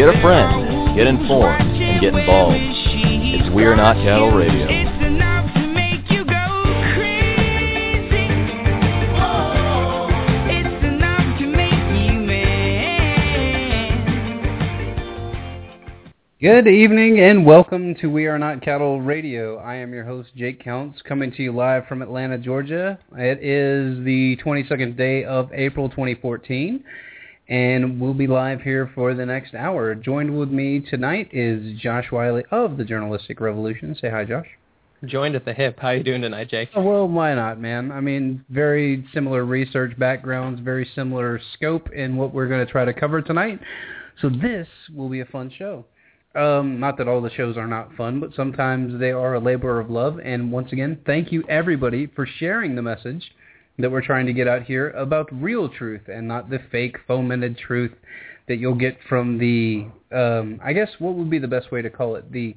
Get a friend, get informed, and get involved. It's We're Not Cattle Radio. Good evening and welcome to We Are Not Cattle Radio. I am your host, Jake Counts, coming to you live from Atlanta, Georgia. It is the 22nd day of April 2014, and we'll be live here for the next hour. Joined with me tonight is Josh Wiley of the Journalistic Revolution. Say hi, Josh. Joined at the hip. How you doing tonight, Jake? Oh, well, why not, man? I mean, very similar research backgrounds, very similar scope in what we're going to try to cover tonight. So this will be a fun show. Um, not that all the shows are not fun, but sometimes they are a labor of love. And once again, thank you everybody for sharing the message that we're trying to get out here about real truth and not the fake fomented truth that you'll get from the um I guess what would be the best way to call it? The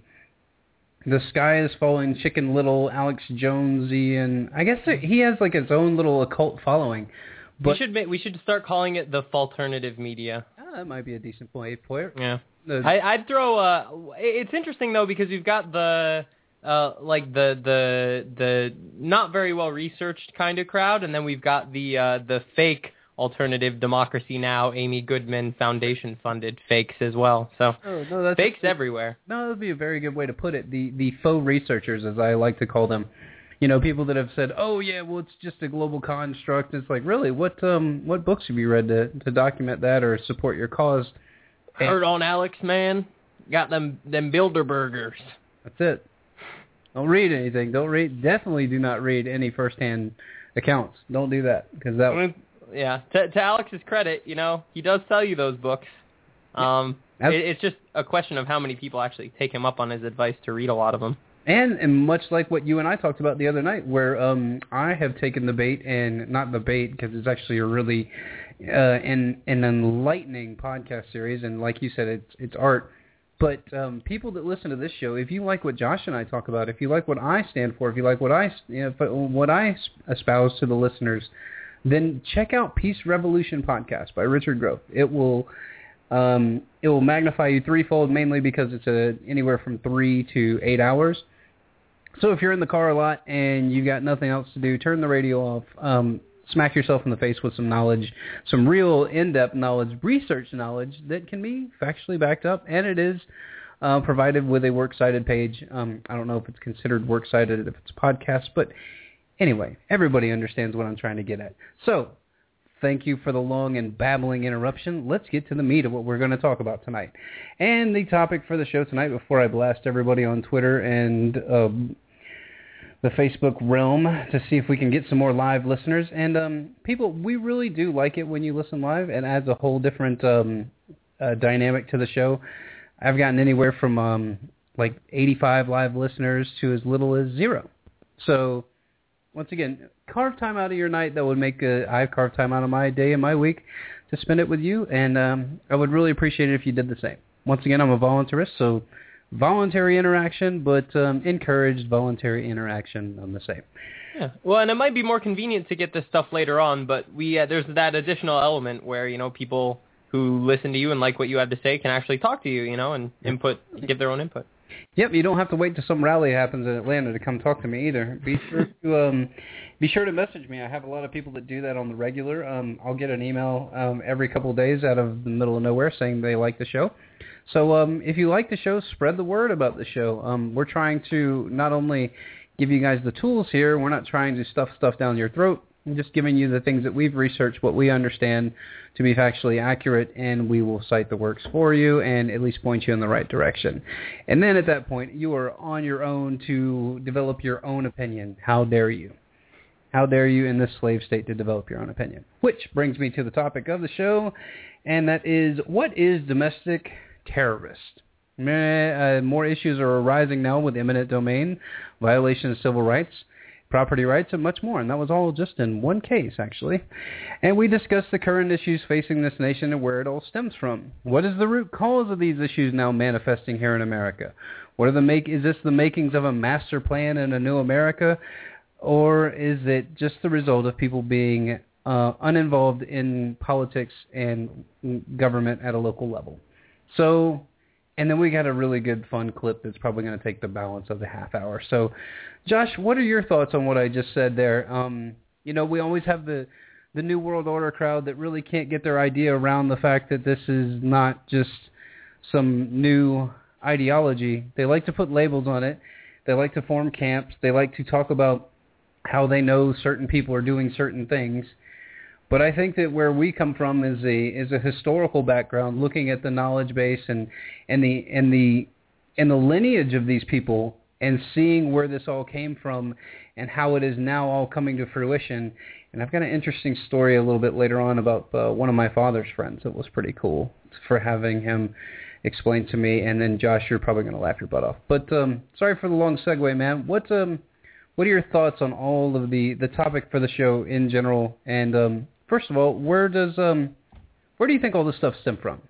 the sky is falling chicken little Alex Jonesy and I guess he has like his own little occult following. But we should make, we should start calling it the alternative media. Oh, that might be a decent point. Point. Yeah. I, I'd throw. Uh, it's interesting though because you've got the uh, like the the the not very well researched kind of crowd, and then we've got the uh, the fake alternative democracy now! Amy goodman foundation funded fakes as well. So oh, no, fakes everywhere. No that would be a very good way to put it. The the faux researchers as i like to call them. You know people that have said oh yeah well it's just a global construct. It's like really? What um what books have you read to to document that or support your cause? Heard on Alex, man. Got them them Bilderbergers. That's it. Don't read anything. Don't read. Definitely do not read any firsthand accounts. Don't do that because that. I mean, yeah. To, to Alex's credit, you know he does sell you those books. Um, it, it's just a question of how many people actually take him up on his advice to read a lot of them. And, and much like what you and I talked about the other night, where um, I have taken the bait and not the bait because it's actually a really uh, an an enlightening podcast series, and like you said, it's it's art. But um, people that listen to this show, if you like what Josh and I talk about, if you like what I stand for, if you like what I you know, what I espouse to the listeners, then check out Peace Revolution podcast by Richard Grove. It will um, it will magnify you threefold, mainly because it's a anywhere from three to eight hours. So if you're in the car a lot and you've got nothing else to do, turn the radio off. Um, smack yourself in the face with some knowledge, some real in-depth knowledge, research knowledge that can be factually backed up, and it is uh, provided with a works cited page. Um, I don't know if it's considered works cited if it's a podcast, but anyway, everybody understands what I'm trying to get at. So, thank you for the long and babbling interruption. Let's get to the meat of what we're going to talk about tonight. And the topic for the show tonight, before I blast everybody on Twitter and um, the Facebook realm to see if we can get some more live listeners. And um, people, we really do like it when you listen live. It adds a whole different um, uh, dynamic to the show. I've gotten anywhere from um, like 85 live listeners to as little as zero. So once again, carve time out of your night. That would make a, I've carved time out of my day and my week to spend it with you, and um, I would really appreciate it if you did the same. Once again, I'm a voluntarist, so voluntary interaction, but um, encouraged voluntary interaction on the same. Yeah. Well, and it might be more convenient to get this stuff later on, but we uh, there's that additional element where you know people who listen to you and like what you have to say can actually talk to you, you know, and input, give their own input. Yep, you don't have to wait till some rally happens in Atlanta to come talk to me either. Be sure to um, be sure to message me. I have a lot of people that do that on the regular. Um, I'll get an email um, every couple of days out of the middle of nowhere saying they like the show. So um, if you like the show, spread the word about the show. Um, we're trying to not only give you guys the tools here, we're not trying to stuff stuff down your throat. I'm just giving you the things that we've researched, what we understand to be factually accurate, and we will cite the works for you and at least point you in the right direction. And then at that point, you are on your own to develop your own opinion. How dare you? How dare you in this slave state to develop your own opinion? Which brings me to the topic of the show, and that is what is domestic terrorist. Uh, more issues are arising now with eminent domain, violation of civil rights, property rights, and much more. And that was all just in one case, actually. And we discussed the current issues facing this nation and where it all stems from. What is the root cause of these issues now manifesting here in America? What are the make? Is this the makings of a master plan in a new America, or is it just the result of people being uh, uninvolved in politics and government at a local level? So, and then we got a really good fun clip that's probably going to take the balance of the half hour. So, Josh, what are your thoughts on what I just said there? Um, you know, we always have the the New World Order crowd that really can't get their idea around the fact that this is not just some new ideology. They like to put labels on it. They like to form camps. They like to talk about how they know certain people are doing certain things. But I think that where we come from is a is a historical background, looking at the knowledge base and and the and the and the lineage of these people, and seeing where this all came from, and how it is now all coming to fruition. And I've got an interesting story a little bit later on about uh, one of my father's friends. It was pretty cool for having him explain to me. And then Josh, you're probably going to laugh your butt off. But um, sorry for the long segue, man. What um, what are your thoughts on all of the the topic for the show in general? And um, first of all, where does um, where do you think all this stuff stem from?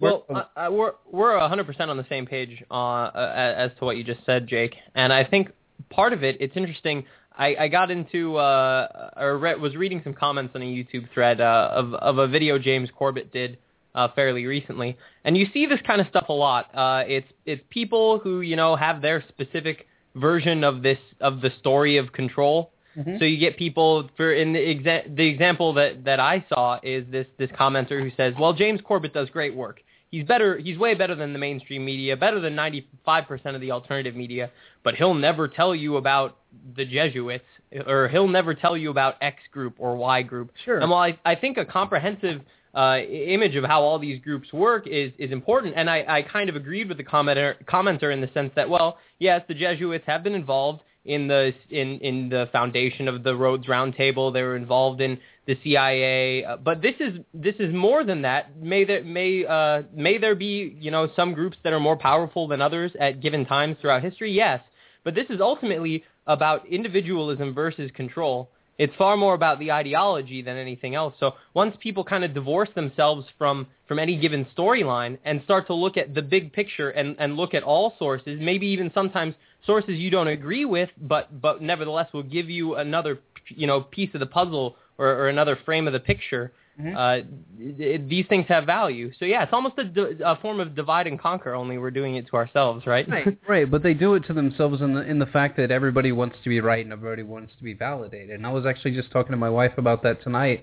Well, uh, uh, we're we're 100% on the same page uh, as to what you just said, Jake. And I think part of it, it's interesting. I, I got into uh, or re- was reading some comments on a YouTube thread uh, of of a video James Corbett did uh, fairly recently, and you see this kind of stuff a lot. Uh, it's it's people who you know have their specific version of this of the story of control. Mm-hmm. So you get people for in the exa- the example that that I saw is this this commenter who says, "Well, James Corbett does great work. He's better. He's way better than the mainstream media, better than 95% of the alternative media. But he'll never tell you about the Jesuits, or he'll never tell you about X group or Y group. Sure. And while I, I think a comprehensive uh, image of how all these groups work is is important, and I, I kind of agreed with the commenter commenter in the sense that, well, yes, the Jesuits have been involved in the in in the foundation of the Rhodes Roundtable. They were involved in the CIA. Uh, but this is this is more than that. May there may uh, may there be you know some groups that are more powerful than others at given times throughout history? Yes, but this is ultimately about individualism versus control. It's far more about the ideology than anything else. So once people kind of divorce themselves from, from any given storyline and start to look at the big picture and, and look at all sources, maybe even sometimes sources you don't agree with, but, but nevertheless will give you another you know piece of the puzzle or, or another frame of the picture, mm-hmm. uh, it, it, these things have value. So yeah, it's almost a, a, form of divide and conquer. Only we're doing it to ourselves, right? Right, right. But they do it to themselves in the in the fact that everybody wants to be right and everybody wants to be validated. And I was actually just talking to my wife about that tonight,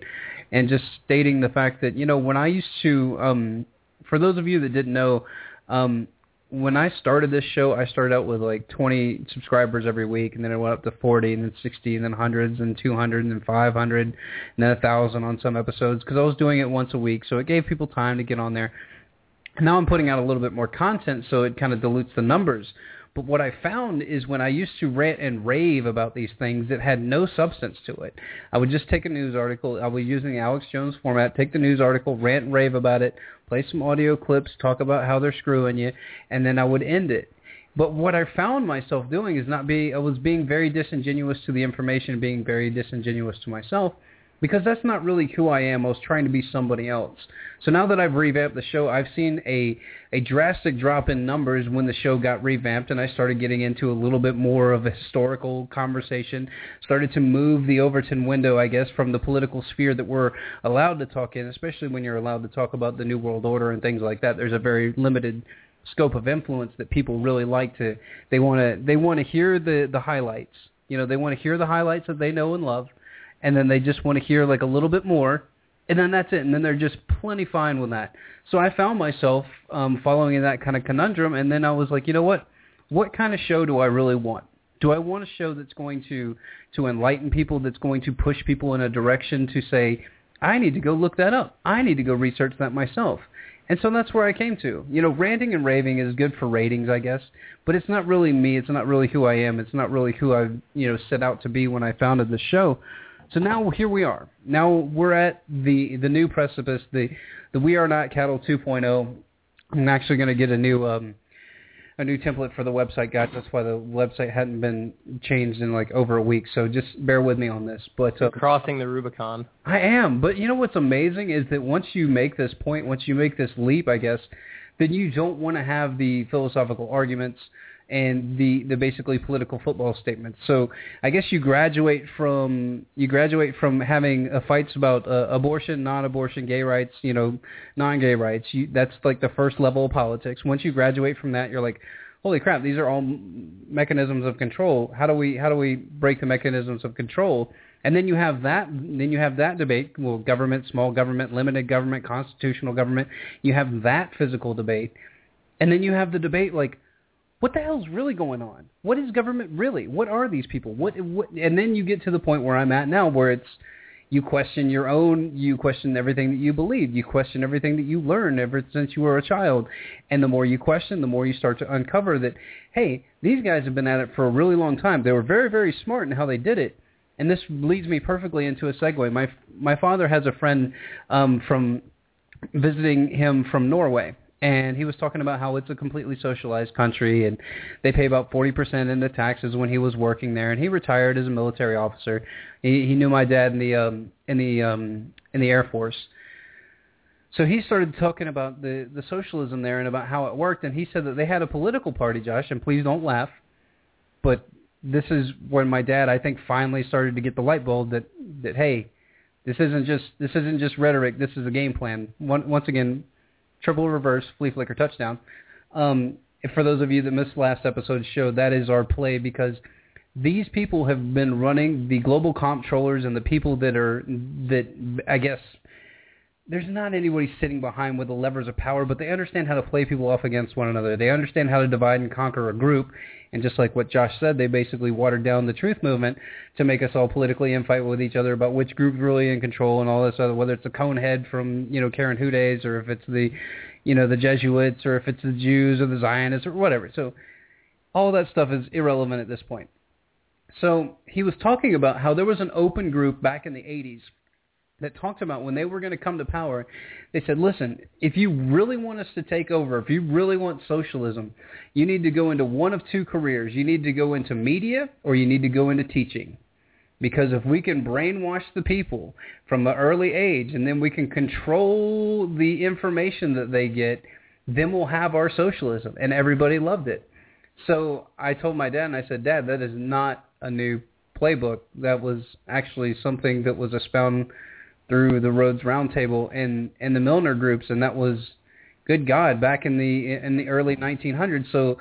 and just stating the fact that you know when I used to, um, for those of you that didn't know. Um, when I started this show, I started out with like 20 subscribers every week, and then it went up to 40, and then 60, and then hundreds, and 200, and then 500, and then a thousand on some episodes because I was doing it once a week, so it gave people time to get on there. Now I'm putting out a little bit more content, so it kind of dilutes the numbers. But what I found is when I used to rant and rave about these things it had no substance to it, I would just take a news article. I was using Alex Jones format, take the news article, rant and rave about it, play some audio clips, talk about how they're screwing you, and then I would end it. But what I found myself doing is not being, I was being very disingenuous to the information, being very disingenuous to myself because that's not really who I am. I was trying to be somebody else. So now that I've revamped the show, I've seen a a drastic drop in numbers when the show got revamped, and I started getting into a little bit more of a historical conversation. Started to move the Overton window, I guess, from the political sphere that we're allowed to talk in, especially when you're allowed to talk about the New World Order and things like that. There's a very limited scope of influence that people really like to. They want to they want to hear the the highlights. You know, they want to hear the highlights that they know and love and then they just want to hear like a little bit more, and then that's it. And then they're just plenty fine with that. So I found myself um, following in that kind of conundrum, and then I was like, you know what? What kind of show do I really want? Do I want a show that's going to to enlighten people, that's going to push people in a direction to say, I need to go look that up. I need to go research that myself. And so that's where I came to. You know, ranting and raving is good for ratings, I guess, but it's not really me. It's not really who I am. It's not really who I, you know, set out to be when I founded the show. So now here we are. Now we're at the the new precipice, the the We Are Not Cattle 2.0. I'm actually going to get a new um, a new template for the website, guys. That's why the website hadn't been changed in like over a week. So just bear with me on this. But uh, crossing the Rubicon. I am. But you know what's amazing is that once you make this point, once you make this leap, I guess, then you don't want to have the philosophical arguments and the the basically political football statements. So I guess you graduate from you graduate from having uh, fights about uh, abortion, non-abortion, gay rights, you know, non-gay rights. You, that's like the first level of politics. Once you graduate from that, you're like, holy crap, these are all mechanisms of control. How do we how do we break the mechanisms of control? And then you have that then you have that debate, well, government, small government, limited government, constitutional government. You have that physical debate. And then you have the debate like what the hell's really going on? What is government really? What are these people? What, what and then you get to the point where I'm at now where it's you question your own you question everything that you believe you question everything that you learned ever since you were a child and the more you question the more you start to uncover that hey these guys have been at it for a really long time they were very very smart in how they did it and this leads me perfectly into a segue my my father has a friend um from visiting him from Norway and he was talking about how it's a completely socialized country and they pay about 40% into taxes when he was working there and he retired as a military officer. He he knew my dad in the um in the um in the air force. So he started talking about the the socialism there and about how it worked and he said that they had a political party Josh and please don't laugh but this is when my dad I think finally started to get the light bulb that that hey this isn't just this isn't just rhetoric this is a game plan. One, once again triple reverse, flea flicker touchdown. Um, for those of you that missed last episode's show, that is our play because these people have been running the global comptrollers and the people that are that I guess there's not anybody sitting behind with the levers of power, but they understand how to play people off against one another. They understand how to divide and conquer a group. And just like what Josh said, they basically watered down the truth movement to make us all politically infight with each other about which group's really in control and all this other, whether it's the Conehead from, you know, Karen Hudes or if it's the, you know, the Jesuits or if it's the Jews or the Zionists or whatever. So all that stuff is irrelevant at this point. So he was talking about how there was an open group back in the 80s that talked about when they were going to come to power, they said, listen, if you really want us to take over, if you really want socialism, you need to go into one of two careers. You need to go into media or you need to go into teaching. Because if we can brainwash the people from an early age and then we can control the information that they get, then we'll have our socialism. And everybody loved it. So I told my dad, and I said, Dad, that is not a new playbook. That was actually something that was expounded through the Rhodes Roundtable and and the Milner groups, and that was, good God, back in the in the early 1900s. So,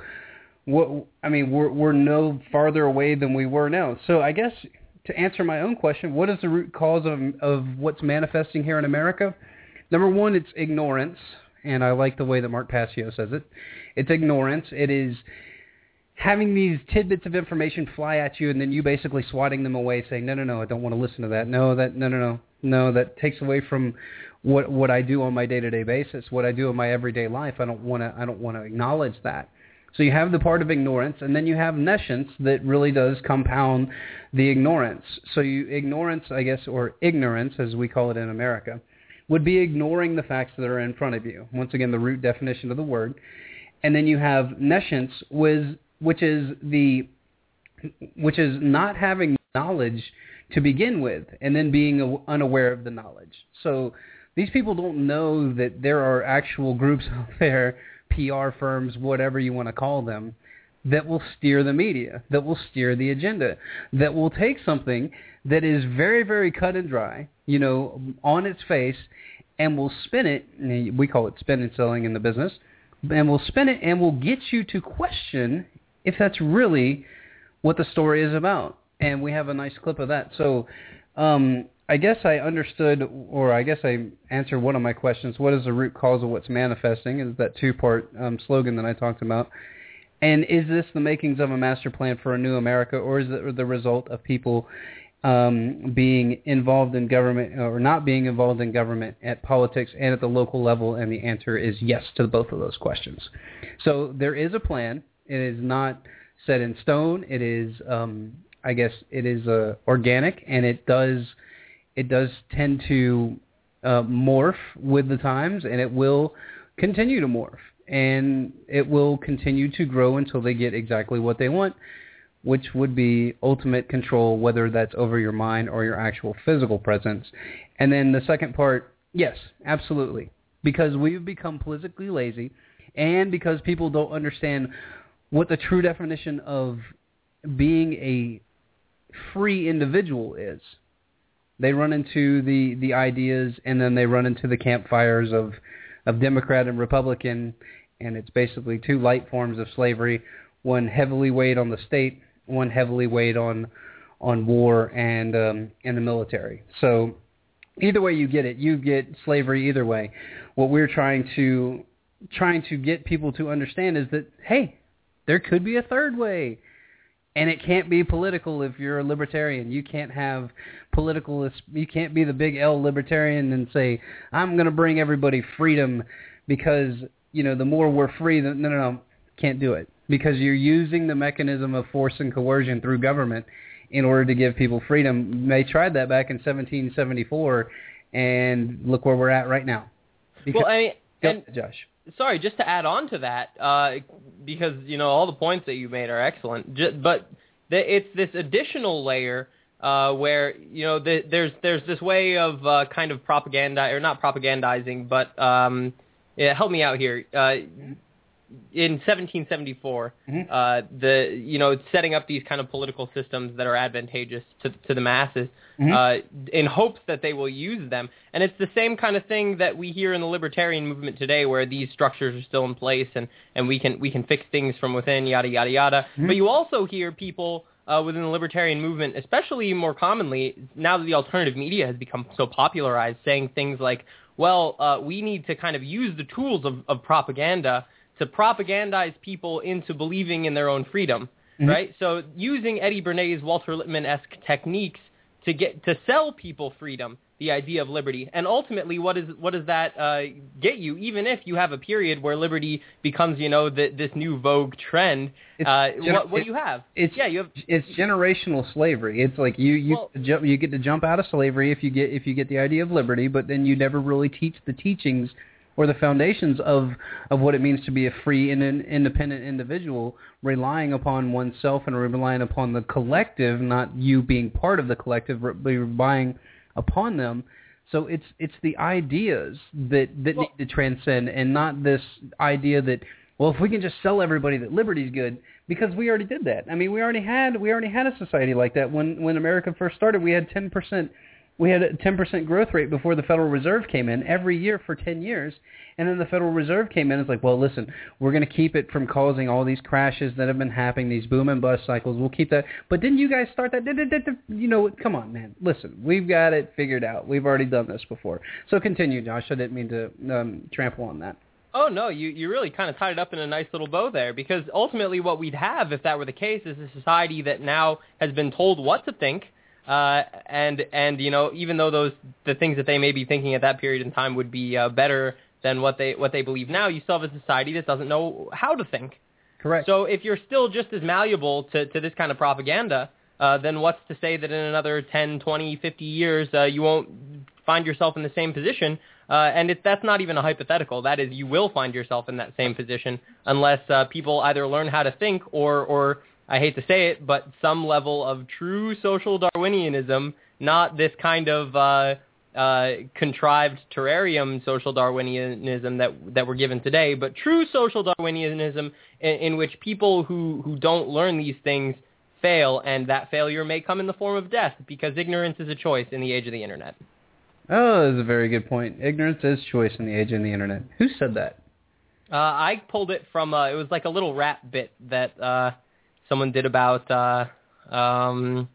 what I mean, we're we're no farther away than we were now. So I guess to answer my own question, what is the root cause of of what's manifesting here in America? Number one, it's ignorance, and I like the way that Mark Passio says it. It's ignorance. It is having these tidbits of information fly at you and then you basically swatting them away saying no no no i don't want to listen to that. No that no no no. No that takes away from what what i do on my day to day basis what i do in my everyday life. I don't want to i don't want to acknowledge that. So you have the part of ignorance and then you have nescience that really does compound the ignorance. So you ignorance i guess or ignorance as we call it in america would be ignoring the facts that are in front of you. Once again the root definition of the word. And then you have nescience was which is the which is not having knowledge to begin with and then being unaware of the knowledge. So these people don't know that there are actual groups out there, PR firms, whatever you want to call them, that will steer the media, that will steer the agenda, that will take something that is very, very cut and dry, you know, on its face, and will spin it. We call it spin and selling in the business. And will spin it and will get you to question if that's really what the story is about. And we have a nice clip of that. So um, I guess I understood, or I guess I answered one of my questions. What is the root cause of what's manifesting? Is that two-part um, slogan that I talked about? And is this the makings of a master plan for a new America, or is it the result of people um, being involved in government or not being involved in government at politics and at the local level? And the answer is yes to both of those questions. So there is a plan. It is not set in stone. It is, um, I guess, it is uh, organic, and it does it does tend to uh, morph with the times, and it will continue to morph, and it will continue to grow until they get exactly what they want, which would be ultimate control, whether that's over your mind or your actual physical presence. And then the second part, yes, absolutely, because we've become politically lazy, and because people don't understand what the true definition of being a free individual is. They run into the, the ideas and then they run into the campfires of, of Democrat and Republican, and it's basically two light forms of slavery, one heavily weighed on the state, one heavily weighed on on war and um, and the military. So either way you get it, you get slavery either way. What we're trying to trying to get people to understand is that hey, there could be a third way. And it can't be political if you're a libertarian. You can't have political. You can't be the big L libertarian and say I'm going to bring everybody freedom because you know the more we're free, the, no, no, no, can't do it because you're using the mechanism of force and coercion through government in order to give people freedom. They tried that back in 1774, and look where we're at right now. Because, well, I mean, and, Josh. Sorry, just to add on to that, uh, because you know all the points that you made are excellent, just, but it's this additional layer uh, where you know the, there's there's this way of uh, kind of propaganda or not propagandizing, but um, yeah, help me out here. Uh, in 1774, mm-hmm. uh, the you know setting up these kind of political systems that are advantageous to to the masses, mm-hmm. uh, in hopes that they will use them. And it's the same kind of thing that we hear in the libertarian movement today, where these structures are still in place and and we can we can fix things from within, yada yada yada. Mm-hmm. But you also hear people. Uh, within the libertarian movement, especially more commonly now that the alternative media has become so popularized, saying things like, "Well, uh, we need to kind of use the tools of, of propaganda to propagandize people into believing in their own freedom, mm-hmm. right? So using Eddie Bernays Walter Lippmann-esque techniques to get to sell people freedom, the idea of liberty, and ultimately, what is what does that uh, get you? Even if you have a period where liberty becomes, you know, the, this new vogue trend, uh, what, what you have? It's yeah, you have. It's generational slavery. It's like you you well, jump, you get to jump out of slavery if you get if you get the idea of liberty, but then you never really teach the teachings or the foundations of of what it means to be a free and an independent individual, relying upon oneself and relying upon the collective, not you being part of the collective, but relying upon them. So it's it's the ideas that that well, need to transcend, and not this idea that well, if we can just sell everybody that liberty's good, because we already did that. I mean, we already had we already had a society like that when when America first started. We had ten percent we had a 10% growth rate before the Federal Reserve came in every year for 10 years. And then the Federal Reserve came in. It's like, well, listen, we're going to keep it from causing all these crashes that have been happening, these boom and bust cycles. We'll keep that. But didn't you guys start that? You know, come on, man. Listen, we've got it figured out. We've already done this before. So continue, Josh. I didn't mean to um, trample on that. Oh no, you you really kind of tied it up in a nice little bow there because ultimately what we'd have if that were the case is a society that now has been told what to think uh, and and you know even though those the things that they may be thinking at that period in time would be uh, better than what they what they believe now, you still have a society that doesn't know how to think. Correct. So if you're still just as malleable to to this kind of propaganda, uh, then what's to say that in another 10, 20, 50 years uh, you won't find yourself in the same position? Uh, and it, that's not even a hypothetical. That is, you will find yourself in that same position unless uh, people either learn how to think or or I hate to say it, but some level of true social Darwinianism, not this kind of uh, uh, contrived terrarium social Darwinianism that that we're given today, but true social Darwinianism in, in which people who, who don't learn these things fail, and that failure may come in the form of death because ignorance is a choice in the age of the internet. Oh, that's a very good point. Ignorance is choice in the age of the internet. Who said that? Uh, I pulled it from. Uh, it was like a little rap bit that uh, someone did about uh, um,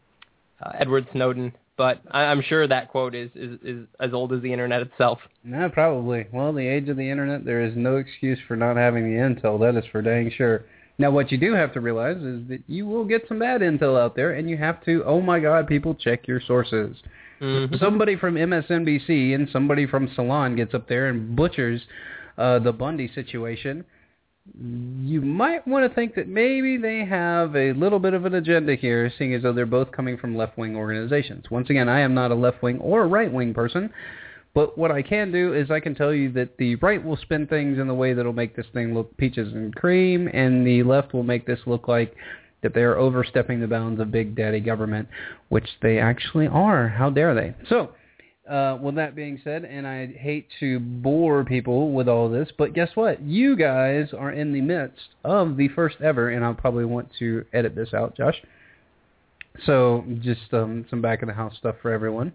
uh, Edward Snowden, but I, I'm sure that quote is, is is as old as the internet itself. No, probably. Well, the age of the internet, there is no excuse for not having the intel. That is for dang sure. Now, what you do have to realize is that you will get some bad intel out there, and you have to, oh my God, people check your sources. Mm-hmm. Somebody from MSNBC and somebody from Salon gets up there and butchers uh, the Bundy situation you might want to think that maybe they have a little bit of an agenda here, seeing as though they're both coming from left-wing organizations. Once again, I am not a left-wing or a right-wing person, but what I can do is I can tell you that the right will spin things in the way that will make this thing look peaches and cream, and the left will make this look like that they are overstepping the bounds of big daddy government, which they actually are. How dare they? So, uh, with that being said, and I hate to bore people with all this, but guess what? You guys are in the midst of the first ever, and I'll probably want to edit this out, Josh. So just um, some back of the house stuff for everyone.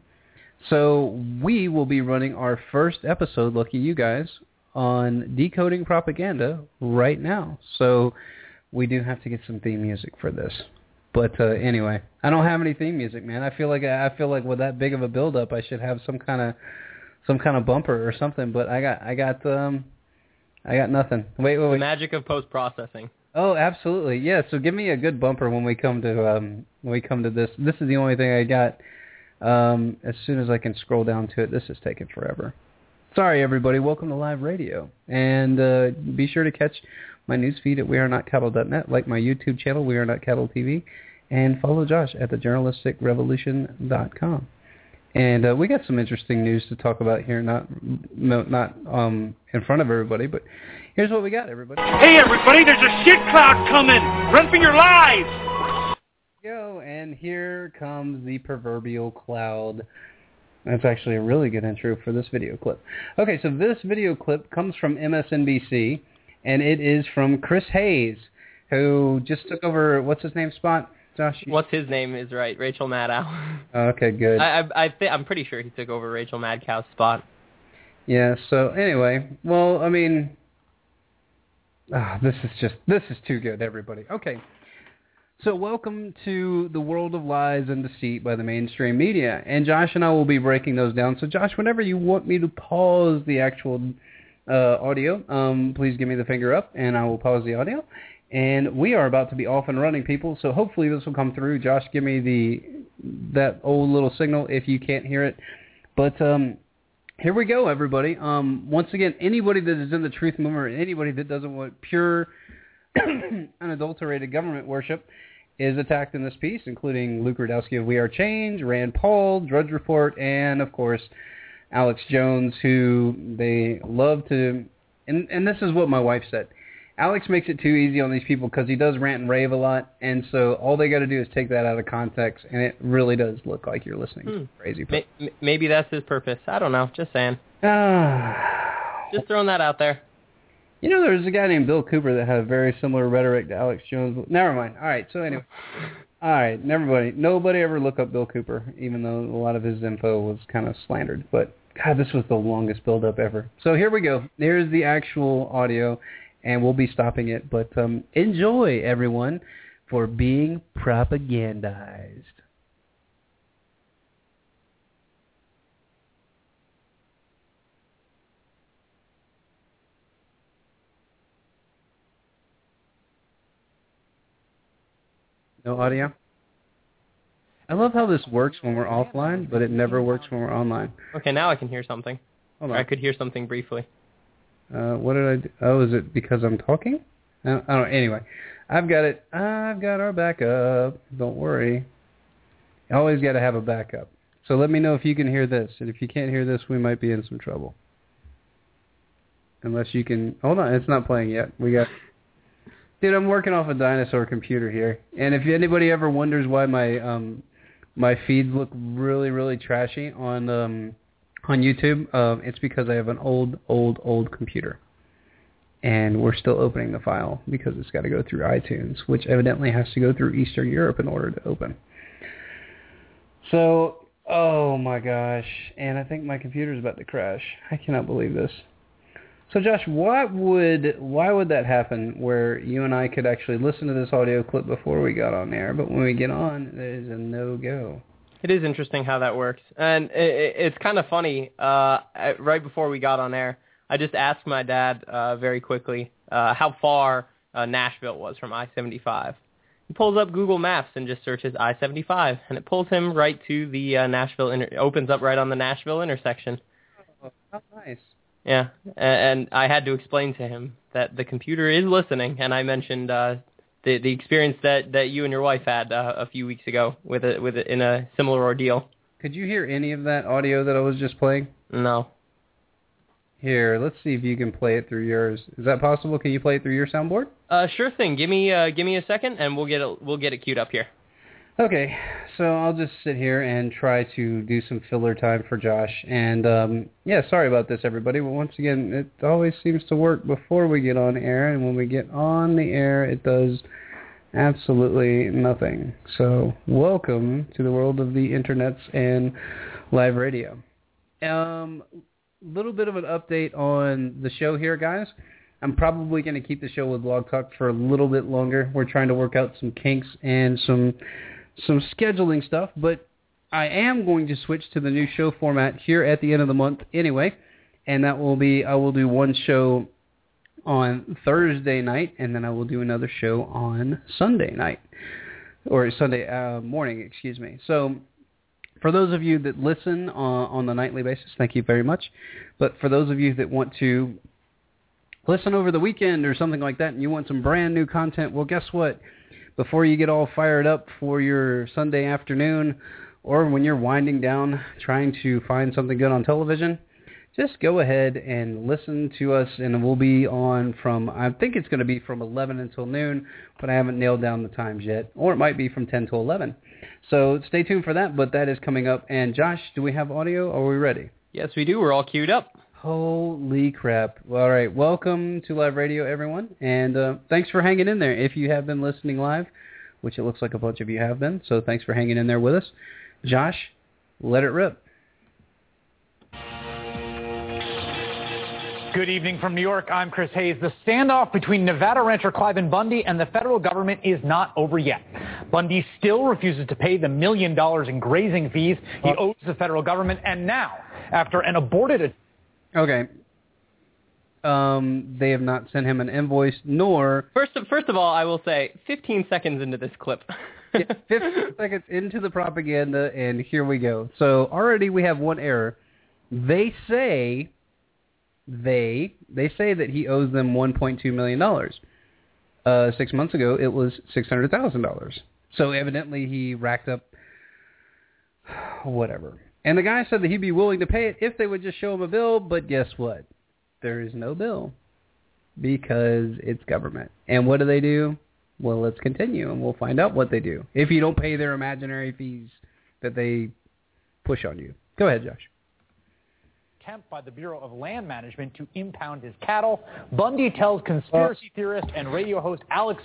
So we will be running our first episode, lucky you guys, on decoding propaganda right now. So we do have to get some theme music for this. But uh, anyway, I don't have any theme music, man. I feel like I feel like with that big of a build up, I should have some kind of some kind of bumper or something. But I got I got um I got nothing. Wait, wait, The wait. magic of post processing. Oh, absolutely. Yeah. So give me a good bumper when we come to um when we come to this. This is the only thing I got. Um, as soon as I can scroll down to it, this is taking forever. Sorry, everybody. Welcome to live radio, and uh, be sure to catch my news feed at wearenotcattle.net, like my YouTube channel, We Are Not Cattle TV, and follow Josh at thejournalisticrevolution.com. And uh, we got some interesting news to talk about here, not no, not um, in front of everybody, but here's what we got, everybody. Hey, everybody, there's a shit cloud coming! Run for your lives! go, and here comes the proverbial cloud. That's actually a really good intro for this video clip. Okay, so this video clip comes from MSNBC, and it is from Chris Hayes, who just took over, what's his name spot? Josh? What's his name is right, Rachel Maddow. Okay, good. I I, I th- I'm pretty sure he took over Rachel Madcow's spot. Yeah, so anyway, well, I mean, ah, this is just, this is too good, everybody. Okay. So welcome to the world of lies and deceit by the mainstream media. And Josh and I will be breaking those down. So Josh, whenever you want me to pause the actual uh, audio, um, please give me the finger up and I will pause the audio. And we are about to be off and running, people. So hopefully this will come through. Josh, give me the that old little signal if you can't hear it. But um, here we go, everybody. Um, once again, anybody that is in the truth movement, anybody that doesn't want pure, unadulterated government worship, is attacked in this piece, including Luke Rudkowski of We Are Change, Rand Paul, Drudge Report, and of course Alex Jones, who they love to. And and this is what my wife said. Alex makes it too easy on these people because he does rant and rave a lot, and so all they got to do is take that out of context, and it really does look like you're listening to Hmm. a crazy person. maybe that's his purpose. I don't know. Just saying. Just throwing that out there. You know, there's a guy named Bill Cooper that had a very similar rhetoric to Alex Jones. But never mind. All right. So anyway, all right. Nobody, nobody ever look up Bill Cooper, even though a lot of his info was kind of slandered. But God, this was the longest build-up ever. So here we go. Here's the actual audio, and we'll be stopping it. But um, enjoy, everyone, for being propagandized. No audio? I love how this works when we're offline, but it never works when we're online. Okay, now I can hear something. Hold Or I could hear something briefly. Uh, what did I do? Oh, is it because I'm talking? I don't, I don't Anyway, I've got it. I've got our backup. Don't worry. You always got to have a backup. So let me know if you can hear this. And if you can't hear this, we might be in some trouble. Unless you can... Hold on. It's not playing yet. We got... Dude, I'm working off a dinosaur computer here. And if anybody ever wonders why my um my feeds look really really trashy on um on YouTube, um it's because I have an old old old computer. And we're still opening the file because it's got to go through iTunes, which evidently has to go through Eastern Europe in order to open. So, oh my gosh, and I think my computer's about to crash. I cannot believe this. So Josh, what would why would that happen where you and I could actually listen to this audio clip before we got on air, but when we get on, there's a no go. It is interesting how that works, and i i- it's kind of funny. Uh, right before we got on air, I just asked my dad uh, very quickly uh, how far uh, Nashville was from I-75. He pulls up Google Maps and just searches I-75, and it pulls him right to the uh, Nashville. Inter- opens up right on the Nashville intersection. Oh, how nice. Yeah, a- and I had to explain to him that the computer is listening, and I mentioned uh, the the experience that, that you and your wife had uh, a few weeks ago with a with a, in a similar ordeal. Could you hear any of that audio that I was just playing? No, Here, let's see if you can play it through yours. Is that possible? Can you play it through your soundboard? uh, sure thing. Give me uh, give me a second, and we'll get it we'll get it queued up here. Okay, so I'll just sit here and try to do some filler time for Josh. And um, yeah, sorry about this, everybody. But once again, it always seems to work before we get on air, and when we get on the air, it does absolutely nothing. So welcome to the world of the internets and live radio. Um, little bit of an update on the show here, guys. I'm probably going to keep the show with Blog Talk for a little bit longer. We're trying to work out some kinks and some some scheduling stuff, but I am going to switch to the new show format here at the end of the month anyway, and that will be I will do one show on Thursday night, and then I will do another show on Sunday night or Sunday uh, morning, excuse me. So for those of you that listen uh, on the nightly basis, thank you very much. But for those of you that want to listen over the weekend or something like that, and you want some brand new content, well, guess what? Before you get all fired up for your Sunday afternoon or when you're winding down trying to find something good on television, just go ahead and listen to us and we'll be on from I think it's going to be from 11 until noon, but I haven't nailed down the times yet, or it might be from 10 to 11. So stay tuned for that, but that is coming up. And Josh, do we have audio? Are we ready? Yes, we do. We're all queued up. Holy crap. All right. Welcome to live radio, everyone. And uh, thanks for hanging in there. If you have been listening live, which it looks like a bunch of you have been, so thanks for hanging in there with us. Josh, let it rip. Good evening from New York. I'm Chris Hayes. The standoff between Nevada rancher Cliven Bundy and the federal government is not over yet. Bundy still refuses to pay the million dollars in grazing fees he owes the federal government. And now, after an aborted Okay. Um, they have not sent him an invoice, nor First of, first of all, I will say 15 seconds into this clip. yeah, 15 seconds into the propaganda, and here we go. So already we have one error. They say they they say that he owes them 1.2 million dollars. Uh, six months ago, it was six hundred thousand dollars. So evidently, he racked up whatever. And the guy said that he'd be willing to pay it if they would just show him a bill, but guess what? There is no bill because it's government. And what do they do? Well, let's continue and we'll find out what they do. If you don't pay their imaginary fees that they push on you. Go ahead, Josh. Attempt by the Bureau of Land Management to impound his cattle. Bundy tells conspiracy theorist and radio host Alex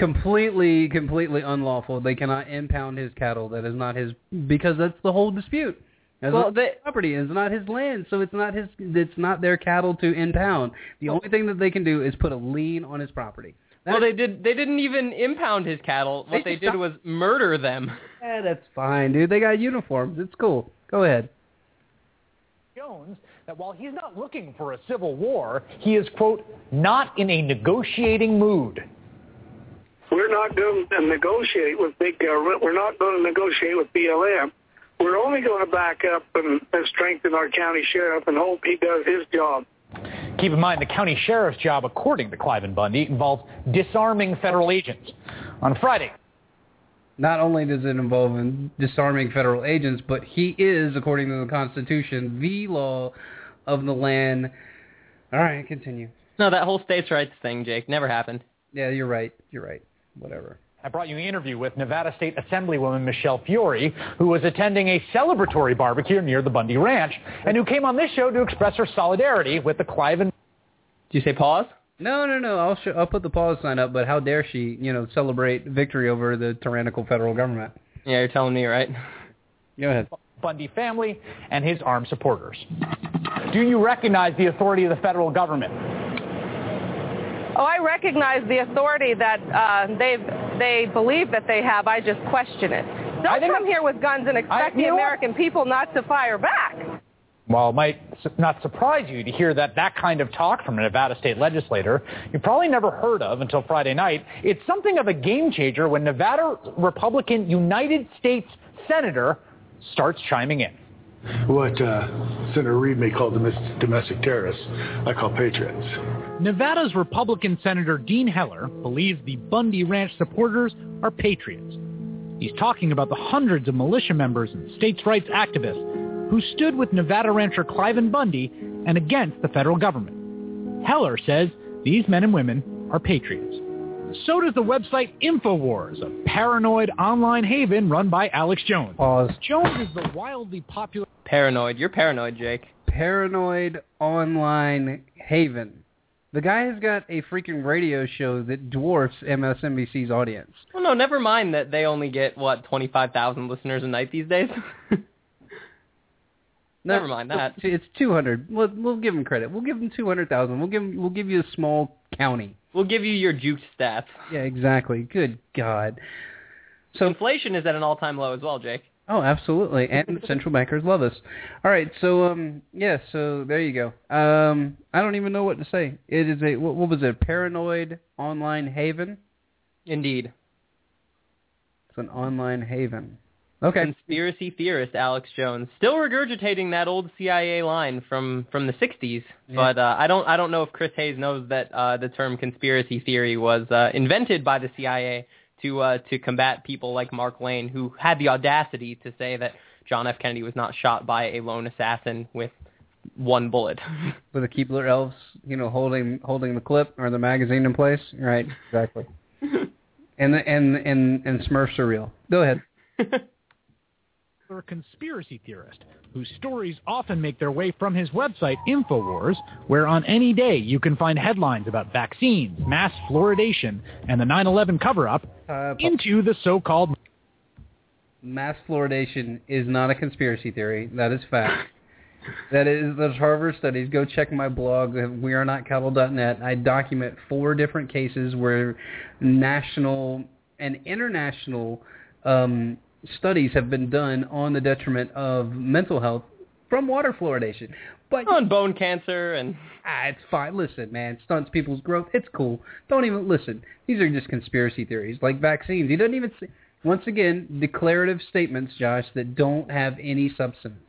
completely, completely unlawful. They cannot impound his cattle. That is not his because that's the whole dispute. That's Well, not they- property. is not his land, so it's not his. It's not their cattle to impound. The only thing that they can do is put a lien on his property. That well, they did. They didn't even impound his cattle. What They they did was murder them. yeah, that's fine, dude. They got uniforms. It's cool. Go ahead. Jones that while he's not looking for a civil war, he is, quote, not in a negotiating mood. We're not going to negotiate with big government. We're not going to negotiate with BLM. We're only going to back up and, and strengthen our county sheriff and hope he does his job. Keep in mind, the county sheriff's job, according to Cliven Bundy, involves disarming federal agents. On Friday, Not only does it involve in disarming federal agents, but he is, according to the Constitution, the law of the land. All right, continue. No, that whole states' rights thing, Jake, never happened. Yeah, you're right. You're right. Whatever. I brought you an interview with Nevada State Assemblywoman Michele Fiore, who was attending a celebratory barbecue near the Bundy Ranch, and who came on this show to express her solidarity with the Cliven Did you say pause? No, no, no. I'll show, I'll put the pause sign up. But how dare she, you know, celebrate victory over the tyrannical federal government? Yeah, you're telling me, right? Go ahead. Bundy family and his armed supporters. Do you recognize the authority of the federal government? Oh, I recognize the authority that uh, they they believe that they have. I just question it. Don't come here with guns and expect you the what? American people not to fire back. While it might not surprise you to hear that that kind of talk from a Nevada state legislator you probably never heard of until Friday night, it's something of a game changer when Nevada Republican United States Senator starts chiming in. What uh, Senator Reid may call domes- domestic terrorists, I call patriots. Nevada's Republican Senator Dean Heller believes the Bundy Ranch supporters are patriots. He's talking about the hundreds of militia members and states' rights activists who stood with Nevada rancher Cliven Bundy and against the federal government. Heller says these men and women are patriots. So does the website InfoWars, a paranoid online haven run by Alex Jones. Pause. Jones is the wildly popular... Paranoid. You're paranoid, Jake. Paranoid online haven. The guy has got a freaking radio show that dwarfs MSNBC's audience. Well, no, never mind that they only get, what, 25,000 listeners a night these days? never mind that. It's 200. We'll, we'll give him credit. We'll give him 200,000. We'll give him, we'll give you a small county. We'll give you your juke stats. Yeah, exactly. Good God. So inflation is at an all-time low as well, Jake. Oh, absolutely. And central bankers love us. All right, so um yeah, so there you go. Um I don't even know what to say. It is a what, what was it? Paranoid online haven? Indeed. It's an online haven. Okay. Conspiracy theorist Alex Jones still regurgitating that old CIA line from from the 60s, Yeah. but uh, I don't I don't know if Chris Hayes knows that uh, the term conspiracy theory was uh, invented by the CIA to uh, to combat people like Mark Lane who had the audacity to say that John F Kennedy was not shot by a lone assassin with one bullet. With the Keebler elves, you know, holding holding the clip or the magazine in place. Right, exactly. and the, and and and Smurfs are real. Go ahead. conspiracy theorist whose stories often make their way from his website InfoWars, where on any day you can find headlines about vaccines, mass fluoridation, and the 9/11 cover-up, Uh, into the so-called mass fluoridation is not a conspiracy theory. That is fact. that is those Harvard studies. Go check my blog, wearenotcattle.net. I document four different cases where national and international um, studies have been done on the detriment of mental health from water fluoridation. But on bone cancer and ah, it's fine. Listen, man, stunts people's growth. It's cool. Don't even listen. These are just conspiracy theories, like vaccines. He doesn't even. Say, once again, declarative statements, Josh, that don't have any substance.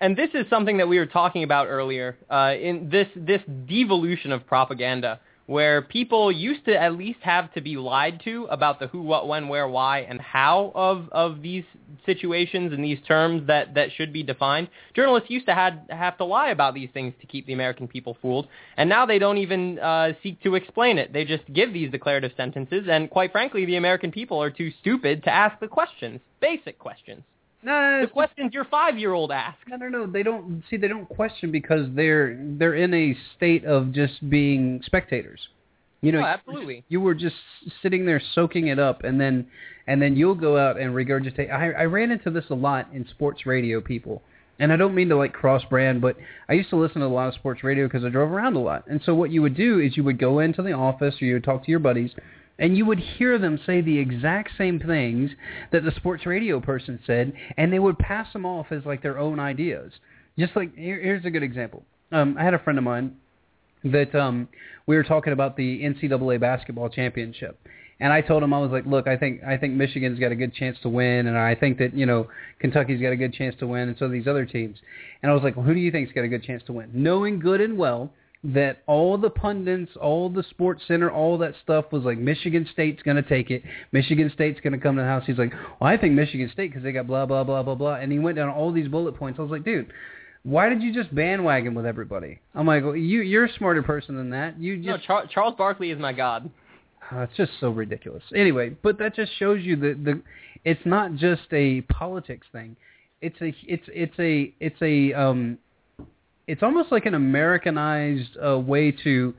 And this is something that we were talking about earlier uh, in this this devolution of propaganda, where people used to at least have to be lied to about the who, what, when, where, why, and how of of these situations and these terms that that should be defined. Journalists used to had have to lie about these things to keep the American people fooled, and now they don't even uh, seek to explain it. They just give these declarative sentences, and quite frankly, the American people are too stupid to ask the questions, basic questions. No, the questions your five-year-old asks. No, no, no. They don't see. They don't question because they're they're in a state of just being spectators. You know, Oh, absolutely. You were just sitting there soaking it up, and then and then you'll go out and regurgitate. I, I ran into this a lot in sports radio people, and I don't mean to like cross brand, but I used to listen to a lot of sports radio because I drove around a lot. And so what you would do is you would go into the office or you would talk to your buddies, and you would hear them say the exact same things that the sports radio person said, and they would pass them off as like their own ideas. Just like here, here's a good example. Um, I had a friend of mine that um, we were talking about the NCAA basketball championship, and I told him I was like, look, I think I think Michigan's got a good chance to win, and I think that you know Kentucky's got a good chance to win, and so these other teams. And I was like, well, who do you think's got a good chance to win? Knowing good and well that all the pundits, all the sports center, all that stuff was like Michigan State's going to take it. Michigan State's going to come to the house. He's like, well, I think Michigan State because they got blah blah blah blah blah, and he went down all these bullet points. I was like, dude. Why did you just bandwagon with everybody? I'm like, well, you you're a smarter person than that. You just No, Char- Charles Barkley is my god. Oh, it's just so ridiculous. Anyway, but that just shows you that the it's not just a politics thing. It's a it's it's a it's a um it's almost like an Americanized uh, way to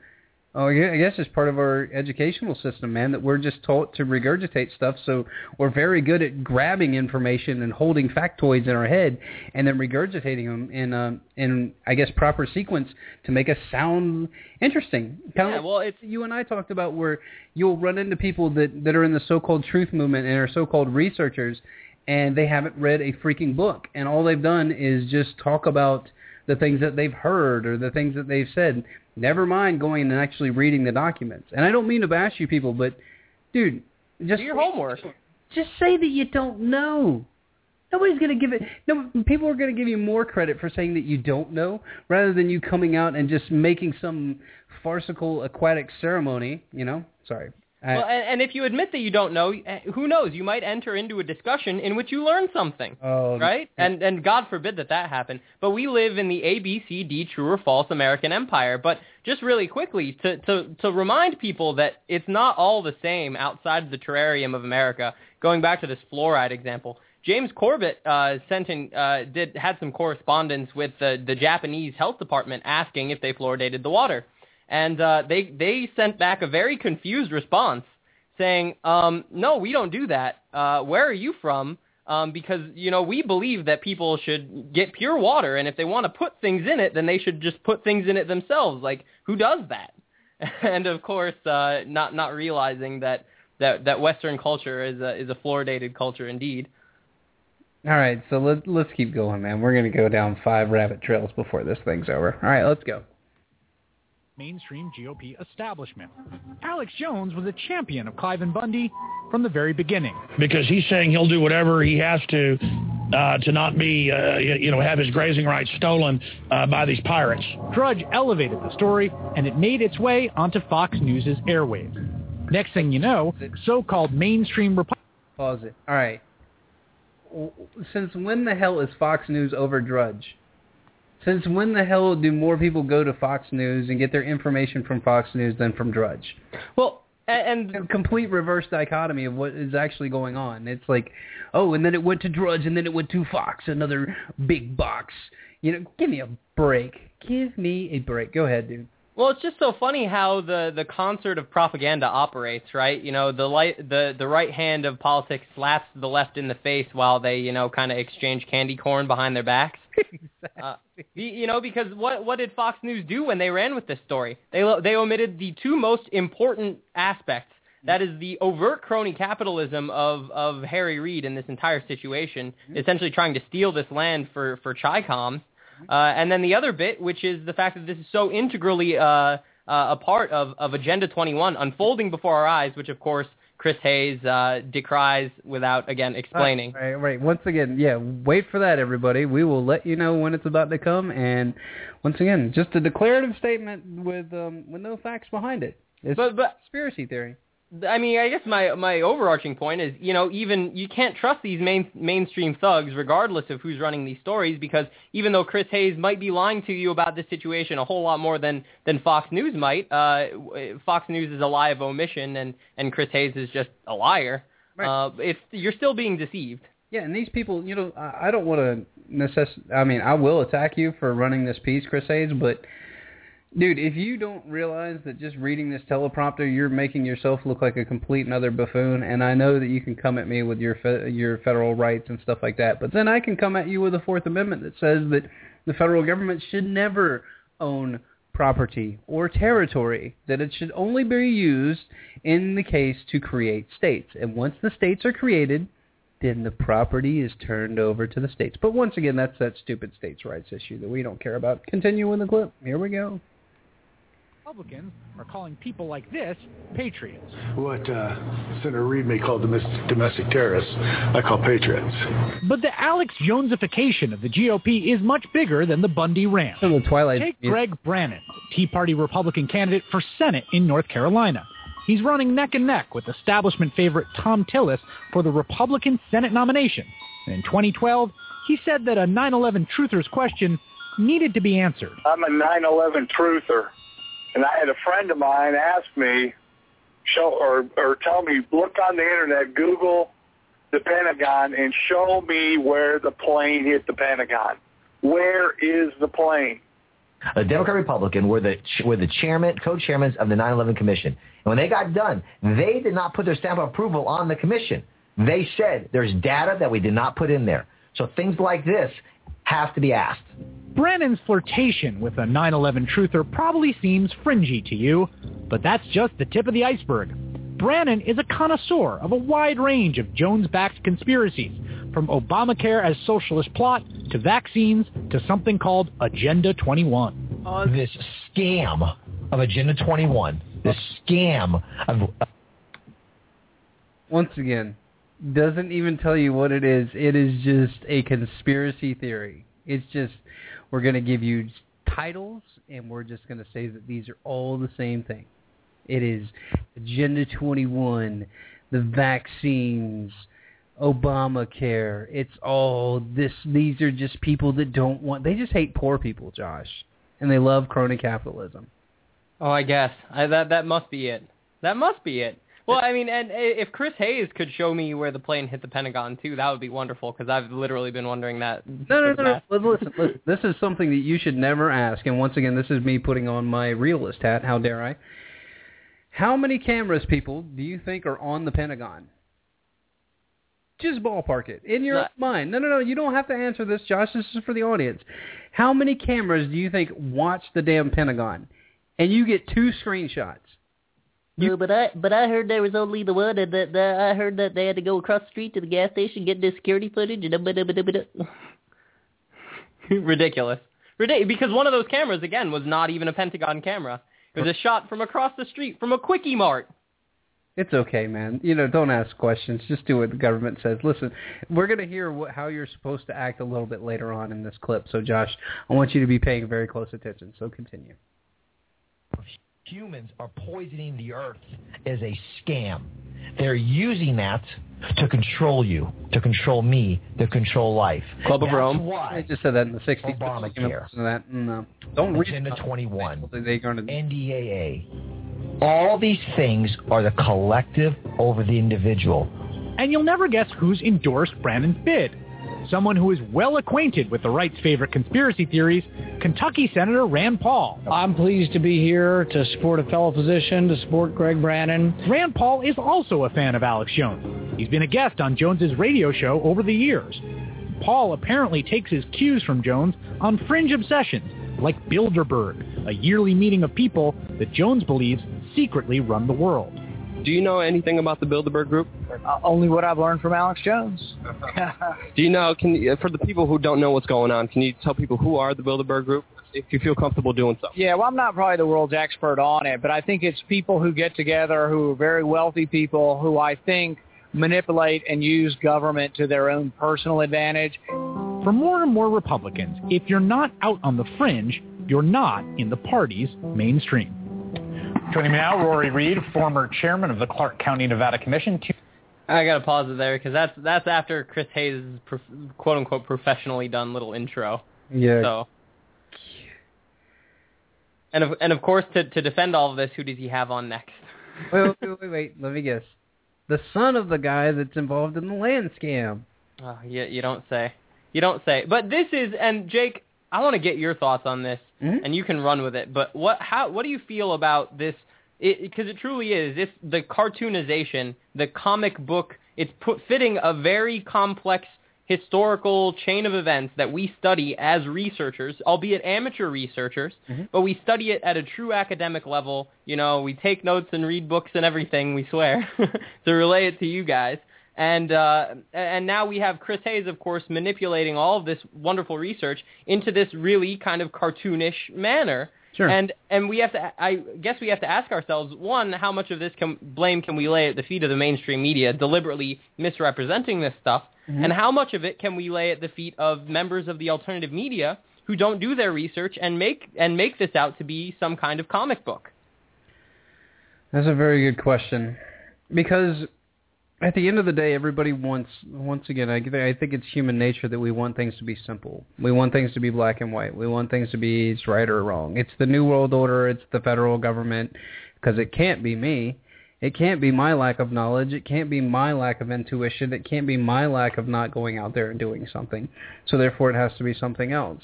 oh I guess it's part of our educational system, man, that we're just taught to regurgitate stuff. So we're very good at grabbing information and holding factoids in our head and then regurgitating them in um in I guess proper sequence to make us sound interesting. Kind Yeah, of well, it's you and I talked about where you'll run into people that that are in the so-called truth movement and are so-called researchers, and they haven't read a freaking book, and all they've done is just talk about the things that they've heard or the things that they've said. Never mind going and actually reading the documents. And I don't mean to bash you people, but dude, just do your homework. just say that you don't know. Nobody's going to give it. No, people are going to give you more credit for saying that you don't know, rather than you coming out and just making some farcical aquatic ceremony. You know, sorry. Well, and, and if you admit that you don't know, eh, who knows? You might enter into a discussion in which you learn something, Oh, right? And and God forbid that that happen. But we live in the A, B, C, D, true or false American empire. But just really quickly to to to remind people that it's not all the same outside of the terrarium of America. Going back to this fluoride example, James Corbett uh, sent in uh, did had some correspondence with the the Japanese health department asking if they fluoridated the water and uh, they they sent back a very confused response saying, um, "No, we don't do that. Uh, where are you from?" Um, because you know we believe that people should get pure water, and if they want to put things in it, then they should just put things in it themselves. Like who does that? and of course, uh, not not realizing that that that Western culture is a is a fluoridated culture indeed. All right, so let's let's keep going, man. We're gonna go down five rabbit trails before this thing's over. All right, let's go. Mainstream GOP establishment. Alex Jones was a champion of Cliven Bundy from the very beginning. because he's saying he'll do whatever he has to uh, to not be, uh, you you know, have his grazing rights stolen uh, by these pirates. Drudge elevated the story, and it made its way onto Fox News' airwaves. Next thing you know, so-called mainstream Republicans Pause it. All right. Since when the hell is Fox News over Drudge? Since when the hell do more people go to Fox News and get their information from Fox News than from Drudge? Well, and, complete reverse dichotomy of what is actually going on. It's like, oh, and then it went to Drudge, and then it went to Fox, another big box. You know, give me a break. Give me a break. Go ahead, dude. Well, it's just so funny how the the concert of propaganda operates, right? You know, the light the the right hand of politics slaps the left in the face while they, you know, kind of exchange candy corn behind their backs. Uh, the- you know, because what what did Fox News do when they ran with this story? They they omitted the two most important aspects. That is the overt crony capitalism of of Harry Reid in this entire situation, essentially trying to steal this land for for Chicom. Uh, and then the other bit, which is the fact that this is so integrally uh, uh, a part of, of Agenda 21 unfolding before our eyes, which of course Chris Hayes uh, decries without again explaining. Right, right. Once again, yeah, wait for that, everybody. We will let you know when it's about to come. And once again, just a declarative statement with um, with no facts behind it. It's But but conspiracy theory. I mean, I guess my my overarching point is, you know, even you can't trust these main mainstream thugs, regardless of who's running these stories, because even though Chris Hayes might be lying to you about this situation a whole lot more than than Fox News might, uh, Fox News is a lie of omission, and and Chris Hayes is just a liar. Right. Uh, it's you're still being deceived. Yeah, and these people, you know, I, I don't want to necess. I mean, I will attack you for running this piece, Chris Hayes, but dude, if you don't realize that just reading this teleprompter, you're making yourself look like a complete and buffoon. And I know that you can come at me with your fe- your federal rights and stuff like that, but then I can come at you with a Fourth Amendment that says that the federal government should never own property or territory, that it should only be used in the case to create states. And once the states are created, then the property is turned over to the states. But once again, that's that stupid states' rights issue that we don't care about. Continue with the clip. Here we go. Republicans are calling people like this patriots. What uh, Senator Reid may call domestic, domestic terrorists, I call patriots. But the Alex Jonesification of the GOP is much bigger than the Bundy Ranch. Some the Twilight. Take Greg Brannon, Tea Party Republican candidate for Senate in North Carolina. He's running neck and neck with establishment favorite Thom Tillis for the Republican Senate nomination. And in 2012, he said that a 9/11 truthers question needed to be answered. I'm a 9/11 truther, and I had a friend of mine ask me, show or or tell me, look on the internet, Google the Pentagon, and show me where the plane hit the Pentagon. Where is the plane? A Democrat Republican were the were the chairman, co-chairmen of the 9/11 Commission. And when they got done, they did not put their stamp of approval on the commission. They said there's data that we did not put in there. So things like this have to be asked. Brannon's flirtation with a 9/11 truther probably seems fringy to you, but that's just the tip of the iceberg. Brannon is a connoisseur of a wide range of Jones-backed conspiracies, from Obamacare as socialist plot to vaccines to something called Agenda 21. this scam of Agenda 21, this scam of Once again, doesn't even tell you what it is. It is just a conspiracy theory. It's just we're going to give you titles and we're just going to say that these are all the same thing. It is Agenda 21, the vaccines, Obamacare. It's all this. These are just people that don't want. They just hate poor people, Josh, and they love crony capitalism. Oh, I guess I, that that must be it. That must be it. Well, I mean, and eh, if Chris Hayes could show me where the plane hit the Pentagon too, that would be wonderful because I've literally been wondering that. No, no, no, no. Listen, listen. This is something that you should never ask. And once again, this is me putting on my realist hat. How dare I? How many cameras, people, do you think are on the Pentagon? Just ballpark it in your mind. No, no, no. You don't have to answer this, Josh. This is for the audience. How many cameras do you think watch the damn Pentagon? And you get two screenshots. No, but I but I heard there was only the one, and that, that I heard that they had to go across the street to the gas station get the security footage. And ridiculous, ridiculous. Because one of those cameras again was not even a Pentagon camera. It was a shot from across the street from a quickie mart. It's okay, man. You know, don't ask questions. Just do what the government says. Listen, we're going to hear what, how you're supposed to act a little bit later on in this clip. So, Josh, I want you to be paying very close attention. So, continue humans are poisoning the earth is a scam. They're using that to control you, to control me, to control life. Club That's of Rome. Why I just said that in the 60s. Obamacare. That. No. Don't read Agenda 21. They going to NDAA. All these things are the collective over the individual. And you'll never guess who's endorsed Brannon's bid. Someone who is well acquainted with the right's favorite conspiracy theories, Kentucky Senator Rand Paul. I'm pleased to be here to support a fellow physician, to support Greg Brannon. Rand Paul is also a fan of Alex Jones. He's been a guest on Jones's radio show over the years. Paul apparently takes his cues from Jones on fringe obsessions like Bilderberg, a yearly meeting of people that Jones believes secretly run the world. Do you know anything about the Bilderberg Group? Uh, only what I've learned from Alex Jones. Do you know? Can you, for the people who don't know what's going on, can you tell people who are the Bilderberg Group? If you feel comfortable doing so. Yeah, well, I'm not probably the world's expert on it, but I think it's people who get together who are very wealthy people who I think manipulate and use government to their own personal advantage. For more and more Republicans, if you're not out on the fringe, you're not in the party's mainstream. Joining me now, Rory Reid, former chairman of the Clark County, Nevada Commission. I gotta pause it there because that's that's after Chris Hayes' prof- quote unquote professionally done little intro. Yeah. So. And of and of course to to defend all of this, who does he have on next? wait, wait, wait, wait. Let me guess. The son of the guy that's involved in the land scam. Uh, oh, you you don't say. You don't say. But this is and Jake, I want to get your thoughts on this, mm-hmm. and you can run with it. But what how what do you feel about this? Because it, it, truly is. It's the cartoonization, the comic book. It's put, fitting a very complex historical chain of events that we study as researchers, albeit amateur researchers, mm-hmm. but we study it at a true academic level. You know, we take notes and read books and everything. We swear to relay it to you guys. And uh, and now we have Chris Hayes, of course, manipulating all of this wonderful research into this really kind of cartoonish manner. Sure. And and we have to, I guess, we have to ask ourselves: one, how much of this can, blame can we lay at the feet of the mainstream media deliberately misrepresenting this stuff, mm-hmm. and how much of it can we lay at the feet of members of the alternative media who don't do their research and make and make this out to be some kind of comic book? That's a very good question, because at the end of the day, everybody wants, once again, I, I think it's human nature that we want things to be simple. We want things to be black and white. We want things to be it's right or wrong. It's the New World Order. It's the federal government. Because it can't be me. It can't be my lack of knowledge. It can't be my lack of intuition. It can't be my lack of not going out there and doing something. So therefore, it has to be something else.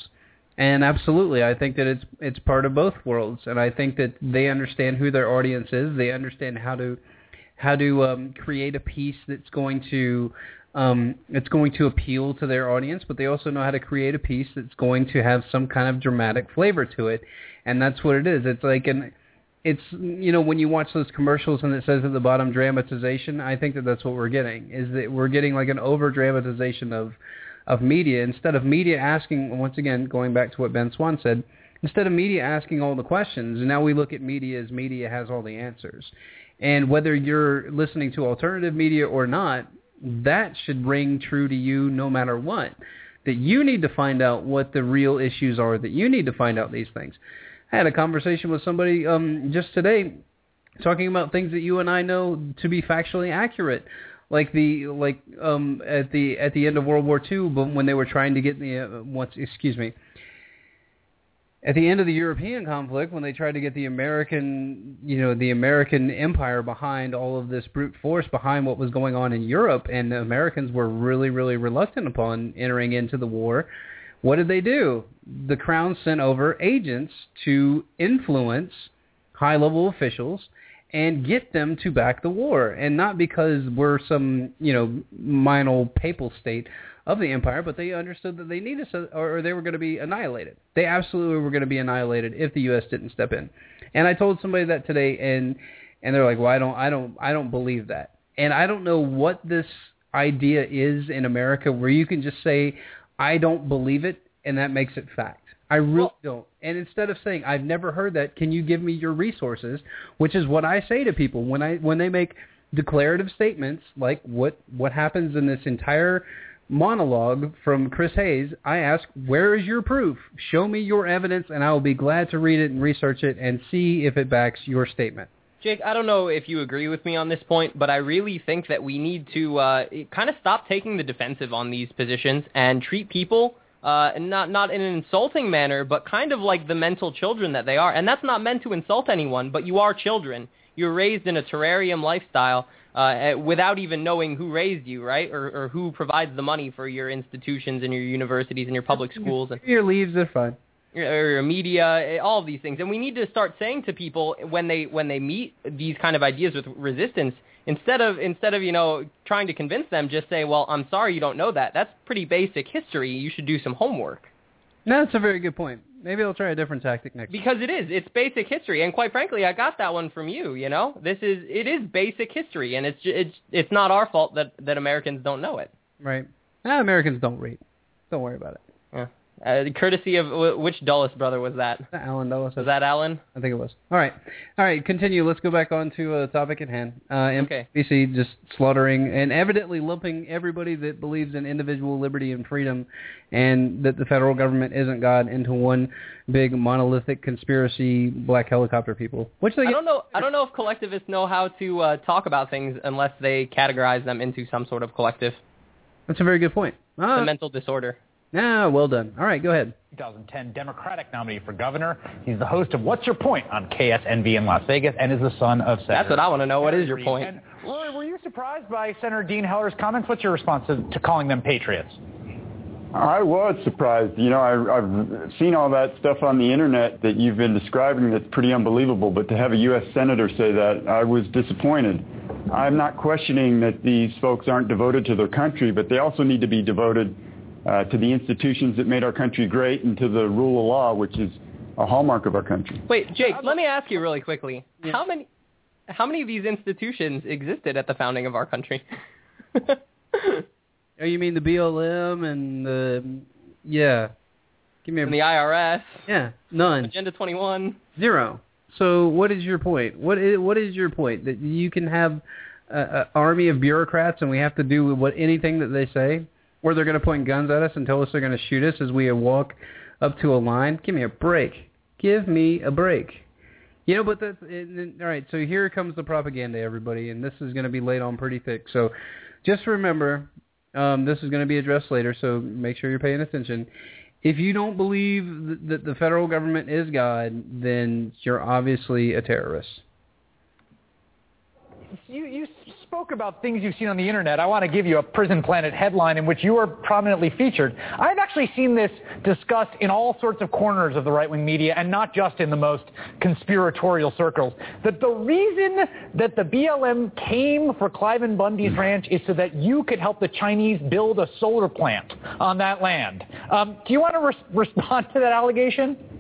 And absolutely, I think that it's it's part of both worlds. And I think that they understand who their audience is. They understand how to how to um, create a piece that's going to um, it's going to appeal to their audience, but they also know how to create a piece that's going to have some kind of dramatic flavor to it, and that's what it is. It's like an it's you know when you watch those commercials and it says at the bottom dramatization, I think that that's what we're getting is that we're getting like an over dramatization of of media. Instead of media asking once again going back to what Ben Swann said instead of media asking all the questions now we look at media as media has all the answers and whether you're listening to alternative media or not, that should ring true to you no matter what. That you need to find out what the real issues are, that you need to find out these things. I had a conversation with somebody um, just today talking about things that you and I know to be factually accurate, like the like um at the at the end of World War II, when they were trying to get the uh, once excuse me. At the end of the European conflict, when they tried to get the American, you know, the American empire behind all of this brute force behind what was going on in Europe, and the Americans were really, really reluctant upon entering into the war, what did they do? The Crown sent over agents to influence high-level officials and get them to back the war, and not because we're some you know minor papal state of the empire, but they understood that they needed us, or they were going to be annihilated. They absolutely were going to be annihilated if the U.S. didn't step in. And I told somebody that today, and and they're like, "Well, I don't, I don't, I don't believe that." And I don't know what this idea is in America where you can just say, "I don't believe it," and that makes it fact. I really don't. And instead of saying I've never heard that, can you give me your resources? Which is what I say to people when I when they make declarative statements like what what happens in this entire monologue from Chris Hayes. I ask, where is your proof? Show me your evidence, and I will be glad to read it and research it and see if it backs your statement. Jake, I don't know if you agree with me on this point, but I really think that we need to uh, kind of stop taking the defensive on these positions and treat people uh, not not in an insulting manner, but kind of like the mental children that they are. And that's not meant to insult anyone, but you are children. You're raised in a terrarium lifestyle uh, without even knowing who raised you, right? Or, or who provides the money for your institutions and your universities and your public schools. And your leaves are fine. Or your media, all of these things, and we need to start saying to people when they when they meet these kind of ideas with resistance, instead of instead of you know trying to convince them, just say, "Well, I'm sorry you don't know that. That's pretty basic history. You should do some homework." No, that's a very good point. Maybe I'll try a different tactic next. Because it is, it's basic history, and quite frankly, I got that one from you. You know, this is it is basic history, and it's it's it's not our fault that that Americans don't know it. Right. Ah, Americans don't read. Don't worry about it. Yeah. Uh, courtesy of which Dulles brother was that? Allen Dulles. Was that Allen? I think it was. All right, all right. Continue. Let's go back on to uh, the topic at hand. Uh, Okay. MPC just slaughtering and evidently lumping everybody that believes in individual liberty and freedom, and that the federal government isn't God into one big monolithic conspiracy black helicopter people. Which they I don't know. I don't know if collectivists know how to uh, talk about things unless they categorize them into some sort of collective. That's a very good point. It's Ah, a mental disorder. Ah, well done. All right, go ahead. 2010 Democratic nominee for governor. He's the host of What's Your Point on KSNV in Las Vegas and is the son of Senator. That's what I want to know. What is your point? And Rory, were you surprised by Senator Dean Heller's comments? What's your response to, to calling them patriots? I was surprised. You know, I, I've seen all that stuff on the internet that you've been describing that's pretty unbelievable, but to have a U.S. Senator say that, I was disappointed. I'm not questioning that these folks aren't devoted to their country, but they also need to be devoted uh, to the institutions that made our country great and to the rule of law, which is a hallmark of our country. Wait, Jake, let me ask you really quickly. How many how many of these institutions existed at the founding of our country? Oh, you mean the BLM and the yeah? Give me a And the IRS, yeah, none, Agenda 21. zero. So what is your point? What is what is your point that you can have an army of bureaucrats and we have to do what anything that they say, or they're going to point guns at us and tell us they're going to shoot us as we walk up to a line? Give me a break. Give me a break. You know, but that's then- all right. So here comes the propaganda, everybody, and this is going to be laid on pretty thick. So just remember, um, this is going to be addressed later. So make sure you're paying attention. If you don't believe th- that the federal government is God, then you're obviously a terrorist. You, you spoke about things you've seen on the internet. I want to give you a Prison Planet headline in which you are prominently featured. I've actually seen this discussed in all sorts of corners of the right-wing media and not just in the most conspiratorial circles. That the reason that the BLM came for Cliven Bundy's ranch is so that you could help the Chinese build a solar plant on that land. Um, do you want to res- respond to that allegation?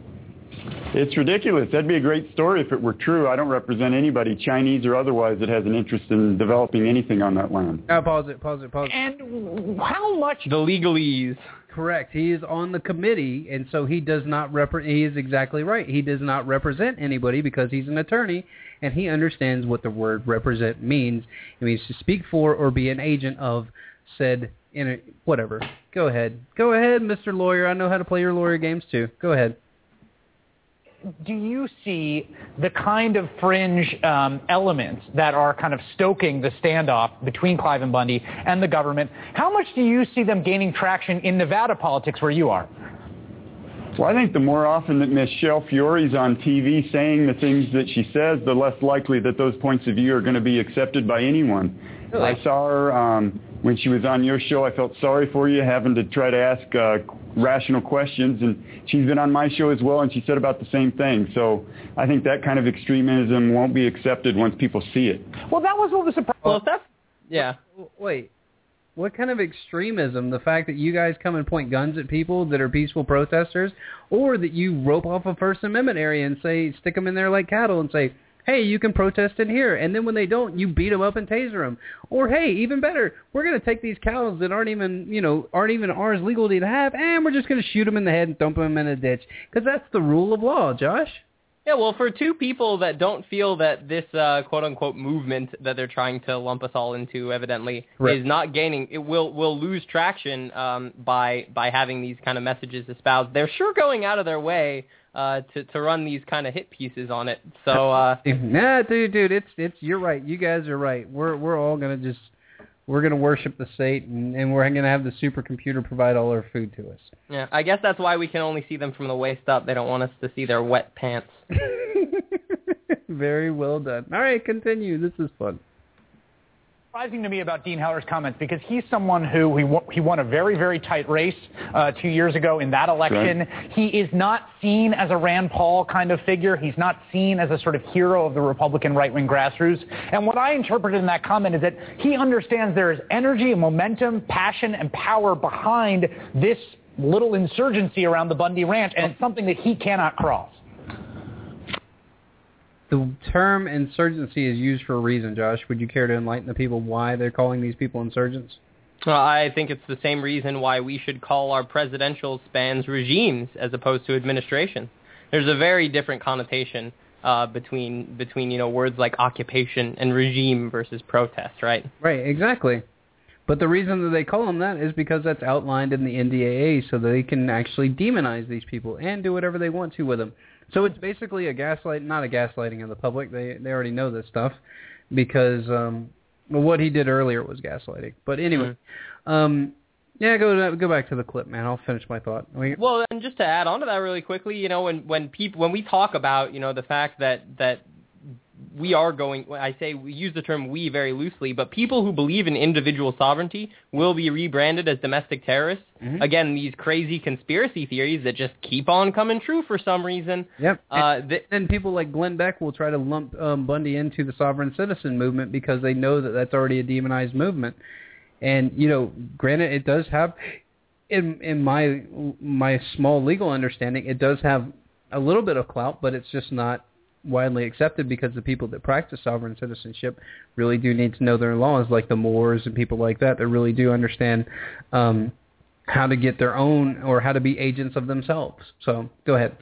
It's ridiculous. That'd be a great story if it were true. I don't represent anybody, Chinese or otherwise, that has an interest in developing anything on that land. Now pause it, pause it, pause it. And how much? The legalese. Correct. He is on the committee, and so he does not rep- He is exactly right. He does not represent anybody because he's an attorney, and he understands what the word "represent" means. It means to speak for or be an agent of said in a, whatever. Go ahead. Go ahead, Mr. Lawyer. I know how to play your lawyer games too. Go ahead. Do you see the kind of fringe um, elements that are kind of stoking the standoff between Cliven Bundy and the government? How much do you see them gaining traction in Nevada politics where you are? Well, I think the more often that Michele Fiore's on TV saying the things that she says, the less likely that those points of view are going to be accepted by anyone. Really? I saw her um, when she was on your show. I felt sorry for you having to try to ask uh, rational questions, and she's been on my show as well, and she said about the same thing. So I think that kind of extremism won't be accepted once people see it. Well, that was what was surprising. Well, if that's yeah. Wait, what kind of extremism? The fact that you guys come and point guns at people that are peaceful protesters, or that you rope off a First Amendment area and say stick them in there like cattle and say, hey, you can protest in here, and then when they don't, you beat them up and taser them. Or hey, even better, we're going to take these cows that aren't even you know aren't even ours legally to have, and we're just going to shoot them in the head and dump them in a ditch because that's the rule of law, Josh. Yeah, well, for two people that don't feel that this uh, quote-unquote movement that they're trying to lump us all into, evidently, Right. is not gaining, it will will lose traction um, by by having these kind of messages espoused. They're sure going out of their way uh, to to run these kind of hit pieces on it. So uh, Nah, dude, dude, it's it's you're right. You guys are right. We're we're all gonna just we're gonna worship the state, and, and we're gonna have the supercomputer provide all our food to us. yeah, I guess that's why we can only see them from the waist up. They don't want us to see their wet pants. Very well done. All right, continue. This is fun. Surprising to me about Dean Heller's comments because he's someone who he, won- he won a very, very tight race uh, two years ago in that election. He is not seen as a Rand Paul kind of figure. He's not seen as a sort of hero of the Republican right-wing grassroots. And what I interpreted in that comment is that he understands there is energy and momentum, passion, and power behind this little insurgency around the Bundy Ranch, and it's something that he cannot cross. The term insurgency is used for a reason, Josh. Would you care to enlighten the people why they're calling these people insurgents? Well, I think it's the same reason why we should call our presidential spans regimes as opposed to administrations. There's a very different connotation uh, between between you know words like occupation and regime versus protest, right? Right, exactly. But the reason that they call them that is because that's outlined in the NDAA, so they can actually demonize these people and do whatever they want to with them. So it's basically a gaslight, not a gaslighting of the public. They they already know this stuff because um, what he did earlier was gaslighting. But anyway, um, yeah, go go back to the clip, man. I'll finish my thought. We, Well, and just to add on to that really quickly, you know, when when people when we talk about you know the fact that that we are going, I say we use the term we very loosely, but people who believe in individual sovereignty will be rebranded as domestic terrorists. Mhm. Again, these crazy conspiracy theories that just keep on coming true for some reason. Yep. Uh, and, and people like Glenn Beck will try to lump um, Bundy into the sovereign citizen movement because they know that that's already a demonized movement. And you know, granted, it does have, in in my my small legal understanding, it does have a little bit of clout, but it's just not widely accepted because the people that practice sovereign citizenship really do need to know their laws, like the Moors and people like that, that really do understand um, how to get their own or how to be agents of themselves. So go ahead.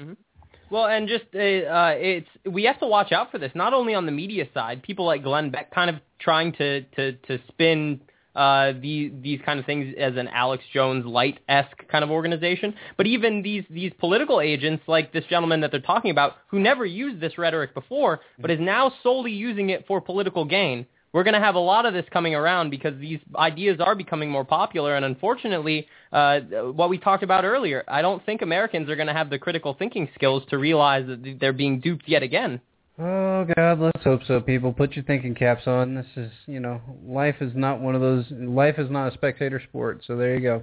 Well, and just uh, uh, it's we have to watch out for this. Not only on the media side, people like Glenn Beck kind of trying to to to spin uh, these these kind of things as an Alex Jones light esque kind of organization, but even these these political agents like this gentleman that they're talking about, who never used this rhetoric before, but is now solely using it for political gain. We're going to have a lot of this coming around because these ideas are becoming more popular, and unfortunately, uh, what we talked about earlier, I don't think Americans are going to have the critical thinking skills to realize that they're being duped yet again. Oh God, let's hope so. People, put your thinking caps on. This is, you know, life is not one of those. Life is not a spectator sport. So there you go.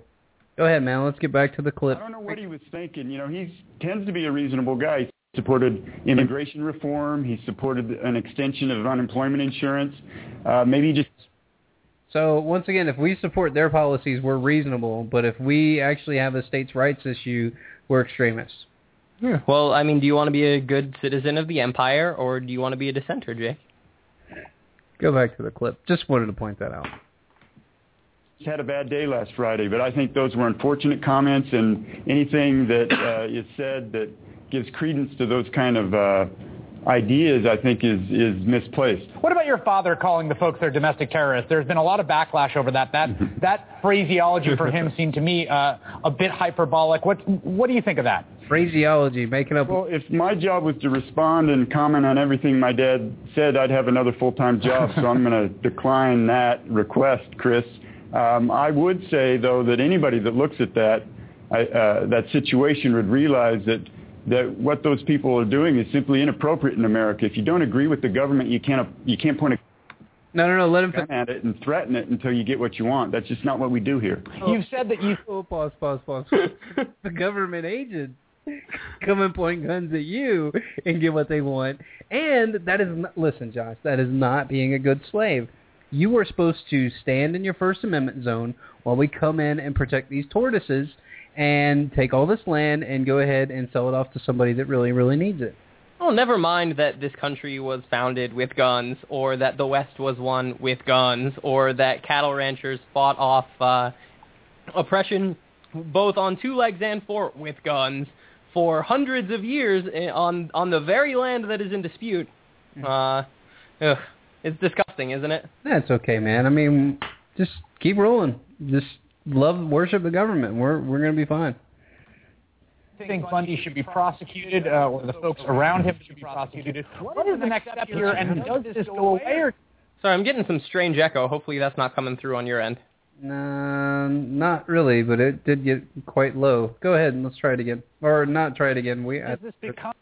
Go ahead, man. Let's get back to the clip. I don't know what he was thinking. You know, he tends to be a reasonable guy. He supported immigration reform. He supported an extension of unemployment insurance. Uh, maybe just So once again, if we support their policies, we're reasonable. But if we actually have a states' rights issue, we're extremists. Yeah. Well, I mean, do you want to be a good citizen of the empire, or do you want to be a dissenter, Jake? Go back to the clip. Just wanted to point that out. had a bad day last Friday, but I think those were unfortunate comments, and anything that uh, is said that gives credence to those kind of uh, ideas, I think, is is misplaced. What about your father calling the folks they're domestic terrorists? There's been a lot of backlash over that. That that phraseology for him seemed to me uh, a bit hyperbolic. What what do you think of that? Phraseology, making up. Well, if my job was to respond and comment on everything my dad said, I'd have another full-time job. so I'm going to decline that request, Chris. Um, I would say, though, that anybody that looks at that I, uh, that situation would realize that that what those people are doing is simply inappropriate in America. If you don't agree with the government, you can't you can't point a no, no, no. Let him gun at it and threaten it until you get what you want. That's just not what we do here. You've said that you. Oh, pause, pause, pause. the government agents come and point guns at you and get what they want, and that is not, listen, Josh. That is not being a good slave. You are supposed to stand in your First Amendment zone while we come in and protect these tortoises and take all this land and go ahead and sell it off to somebody that really, really needs it. Oh, never mind that this country was founded with guns, or that the West was won with guns, or that cattle ranchers fought off uh, oppression both on two legs and four with guns for hundreds of years on on the very land that is in dispute. Uh, ugh, it's disgusting, isn't it? That's okay, man. I mean, just keep rolling. Just love worship the government. We're we're gonna be fine. I think Bundy should be prosecuted, uh, or the folks around him should be prosecuted. What is the next step here, and does this go away? Or? Sorry, I'm getting some strange echo. Hopefully that's not coming through on your end. No, not really, but it did get quite low. Go ahead and let's try it again, or not try it again. We does this become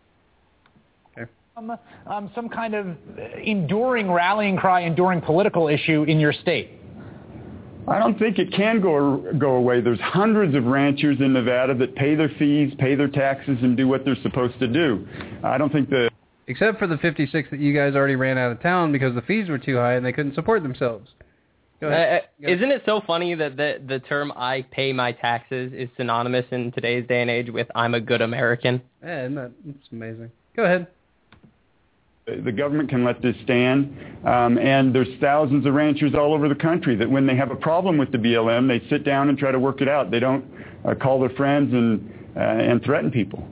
um, some kind of enduring rallying cry, enduring political issue in your state? I don't think it can go go away. There's hundreds of ranchers in Nevada that pay their fees, pay their taxes, and do what they're supposed to do. I don't think the except for the 56 that you guys already ran out of town because the fees were too high and they couldn't support themselves. Go ahead. Uh, isn't it so funny that the the term "I pay my taxes" is synonymous in today's day and age with "I'm a good American"? Yeah, isn't that, it's amazing. Go ahead the government can let this stand. Um, and there's thousands of ranchers all over the country that when they have a problem with the BLM, they sit down and try to work it out. They don't uh, call their friends and, uh, and threaten people.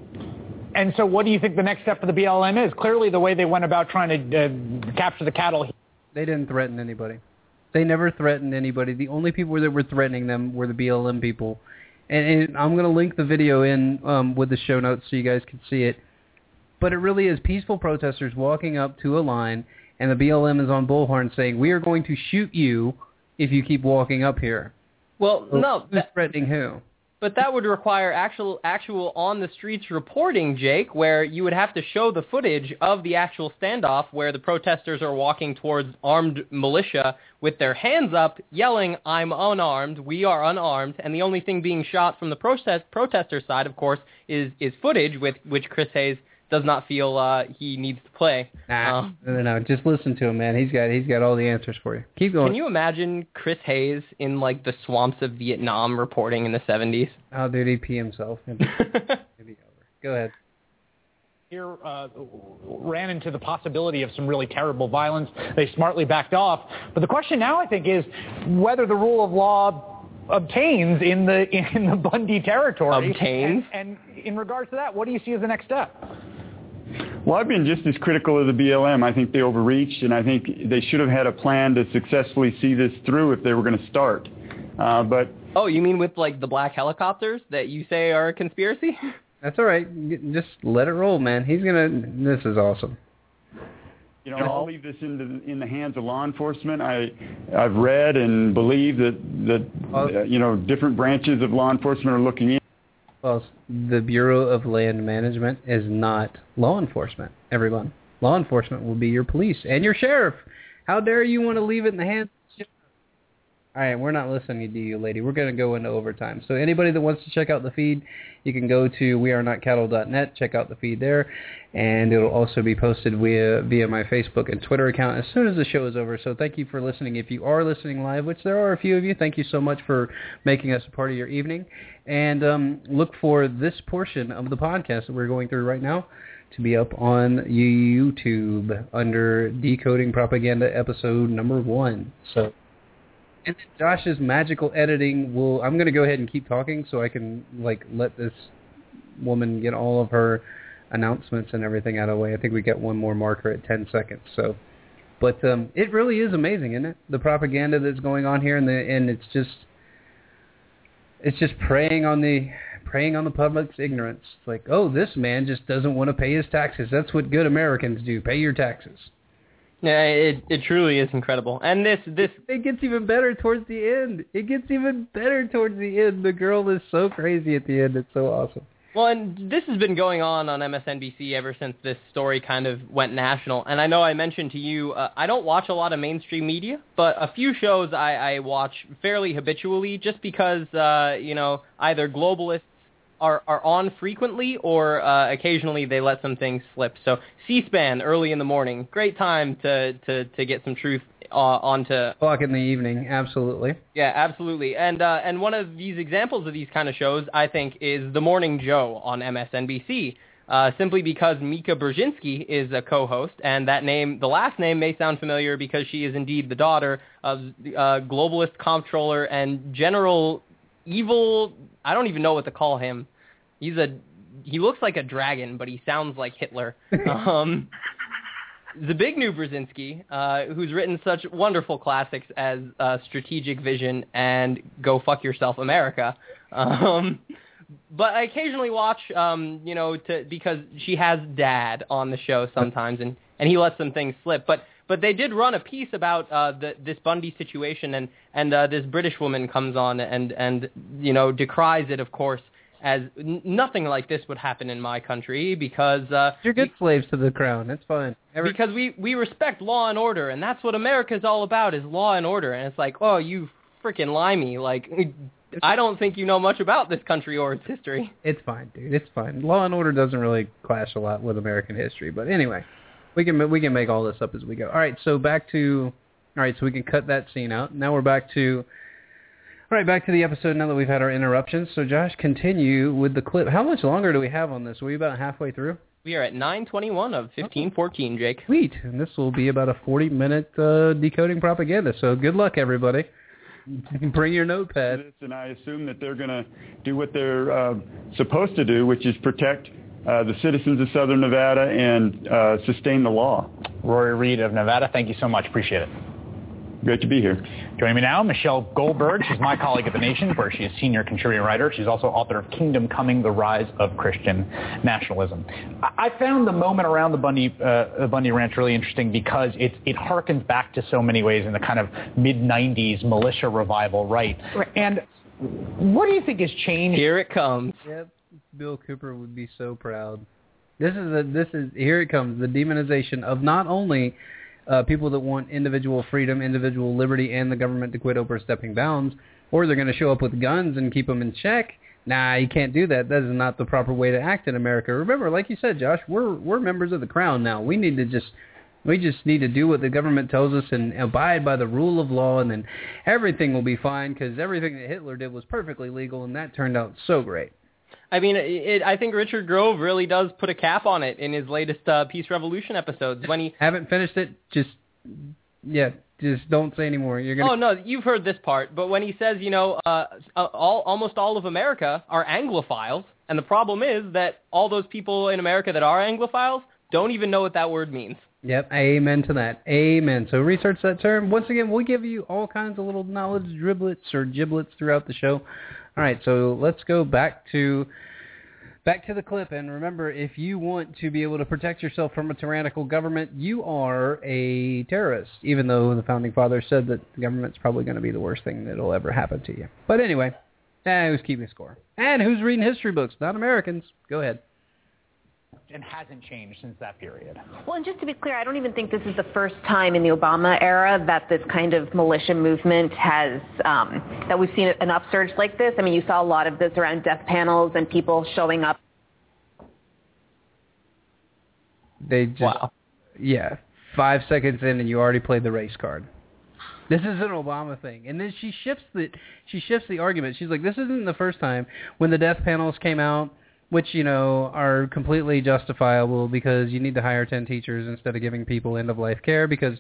And so what do you think the next step for the BLM is? Clearly the way they went about trying to uh, capture the cattle. They didn't threaten anybody. They never threatened anybody. The only people that were threatening them were the BLM people. And, and I'm going to link the video in um, with the show notes so you guys can see it but it really is peaceful protesters walking up to a line, and the BLM is on bullhorn saying, "We are going to shoot you if you keep walking up here." Well, so no, who's that, threatening who? But that would require actual actual on the streets reporting, Jake, where you would have to show the footage of the actual standoff where the protesters are walking towards armed militia with their hands up, yelling, "I'm unarmed, we are unarmed," and the only thing being shot from the protest protester side, of course, is is footage with which Chris Hayes does not feel uh, he needs to play. Nah, uh, no, no, no. Just listen to him, man. He's got he's got all the answers for you. Keep going. Can you imagine Chris Hayes in like the swamps of Vietnam reporting in the 70s? Oh, dude, he'd pee himself. It'd be, it'd be over. Go ahead. Here uh, ran into the possibility of some really terrible violence. They smartly backed off. But the question now, I think, is whether the rule of law obtains in the in the Bundy territory. Obtains. And, and in regards to that, what do you see as the next step? Well, I've been just as critical of the BLM. I think they overreached, and I think they should have had a plan to successfully see this through if they were going to start. Uh, but oh, you mean with like the black helicopters that you say are a conspiracy? That's all right. Just let it roll, man. He's gonna. This is awesome. You know, I'll leave this in the in the hands of law enforcement. I I've read and believe that that uh, you know different branches of law enforcement are looking in. Well, the Bureau of Land Management is not law enforcement, everyone. Law enforcement will be your police and your sheriff. How dare you want to leave it in the hands all right, we're not listening to you, lady. We're going to go into overtime. So anybody that wants to check out the feed, you can go to wearenotcattle.net, check out the feed there, and it'll also be posted via via my Facebook and Twitter account as soon as the show is over. So thank you for listening. If you are listening live, which there are a few of you, thank you so much for making us a part of your evening. And um, look for this portion of the podcast that we're going through right now to be up on YouTube under Decoding Propaganda episode number one. So and then Josh's magical editing will. I'm going to go ahead and keep talking so I can like let this woman get all of her announcements and everything out of the way. I think we get one more marker at 10 seconds. So, but um, it really is amazing, isn't it? The propaganda that's going on here, and the and it's just it's just preying on the preying on the public's ignorance. It's like, oh, this man just doesn't want to pay his taxes. That's what good Americans do. Pay your taxes. Yeah, it it truly is incredible. And this this it gets even better towards the end. It gets even better towards the end. The girl is so crazy at the end. It's so awesome. Well, and this has been going on on MSNBC ever since this story kind of went national. And I know I mentioned to you, uh, I don't watch a lot of mainstream media, but a few shows I, I watch fairly habitually just because, uh, you know, either globalists are, are on frequently or uh, occasionally they let some things slip. So C-SPAN early in the morning, great time to, to, to get some truth uh, onto o'clock in the evening. Absolutely. Yeah, absolutely. And uh, and one of these examples of these kind of shows, I think, is The Morning Joe on MSNBC. Uh, simply because Mika Brzezinski is a co-host, and that name, the last name, may sound familiar because she is indeed the daughter of uh, globalist comptroller and general evil. I don't even know what to call him. He's a he looks like a dragon, but he sounds like Hitler. um, the Zbigniew Brzezinski, uh, who's written such wonderful classics as uh, Strategic Vision and Go Fuck Yourself America. Um, but I occasionally watch, um, you know, to, because she has Dad on the show sometimes, and, and he lets some things slip. But but they did run a piece about uh, the, this Bundy situation, and and uh, this British woman comes on and and you know decries it, of course, as n- nothing like this would happen in my country because uh, You're good slaves to the crown. It's fine. Every- because we we respect law and order, and that's what America's all about is law and order. And it's like, oh, you freaking limey, like. I don't think you know much about this country or its history. It's fine, dude. It's fine. Law and Order doesn't really clash a lot with American history, but anyway, we can we can make all this up as we go. All right, so back to all right, so we can cut that scene out. Now we're back to all right, back to the episode now that we've had our interruptions. So Josh, continue with the clip. How much longer do we have on this? Are we about halfway through? We are at 9:21 of 15:14, Jake. Sweet, and this will be about a 40-minute uh, decoding propaganda. So good luck, everybody. Bring your notepad. And I assume that they're going to do what they're uh, supposed to do, which is protect the citizens of Southern Nevada and uh, sustain the law. Rory Reid of Nevada, thank you so much. Appreciate it. Great to be here. Joining me now, Michelle Goldberg. She's my colleague at The Nation, where she is senior contributing writer. She's also author of Kingdom Coming, The Rise of Christian Nationalism. I found the moment around the Bundy, uh, the Bundy Ranch really interesting because it, it harkens back to so many ways in the kind of mid-90s militia revival, right? right? And what do you think has changed? Here it comes. Yep. Bill Cooper would be so proud. This is a, this is here it comes the demonization of not only uh, people that want individual freedom, individual liberty, and the government to quit overstepping bounds, or they're going to show up with guns and keep them in check. Nah, you can't do that. That is not the proper way to act in America. Remember, like you said, Josh, we're we're members of the crown now. We need to just we just need to do what the government tells us and abide by the rule of law, and then everything will be fine because everything that Hitler did was perfectly legal, and that turned out so great. I mean, it, I think Richard Grove really does put a cap on it in his latest uh, Peace Revolution episodes. When he haven't finished it, just yeah, just don't say anymore. You're gonna. Oh no, you've heard this part, but when he says, you know, uh, all almost all of America are Anglophiles, and the problem is that all those people in America that are Anglophiles don't even know what that word means. Yep, amen to that. Amen. So research that term. Once again, we'll give you all kinds of little knowledge driblets or giblets throughout the show. All right, so let's go back to back to the clip. And remember, if you want to be able to protect yourself from a tyrannical government, you are a terrorist. Even though the founding fathers said that the government's probably going to be the worst thing that'll ever happen to you. But anyway, eh, who's keeping score? And who's reading history books? Not Americans. Go ahead and hasn't changed since that period. Well, and just to be clear, I don't even think this is the first time in the Obama era that this kind of militia movement has, um, that we've seen an upsurge like this. I mean, you saw a lot of this around death panels and people showing up. They just, wow. yeah, five seconds in and you already played the race card. This is an Obama thing, and then she shifts the she shifts the argument. She's like, "This isn't the first time when the death panels came out." Which you know are completely justifiable because you need to hire 10 teachers instead of giving people end of life care because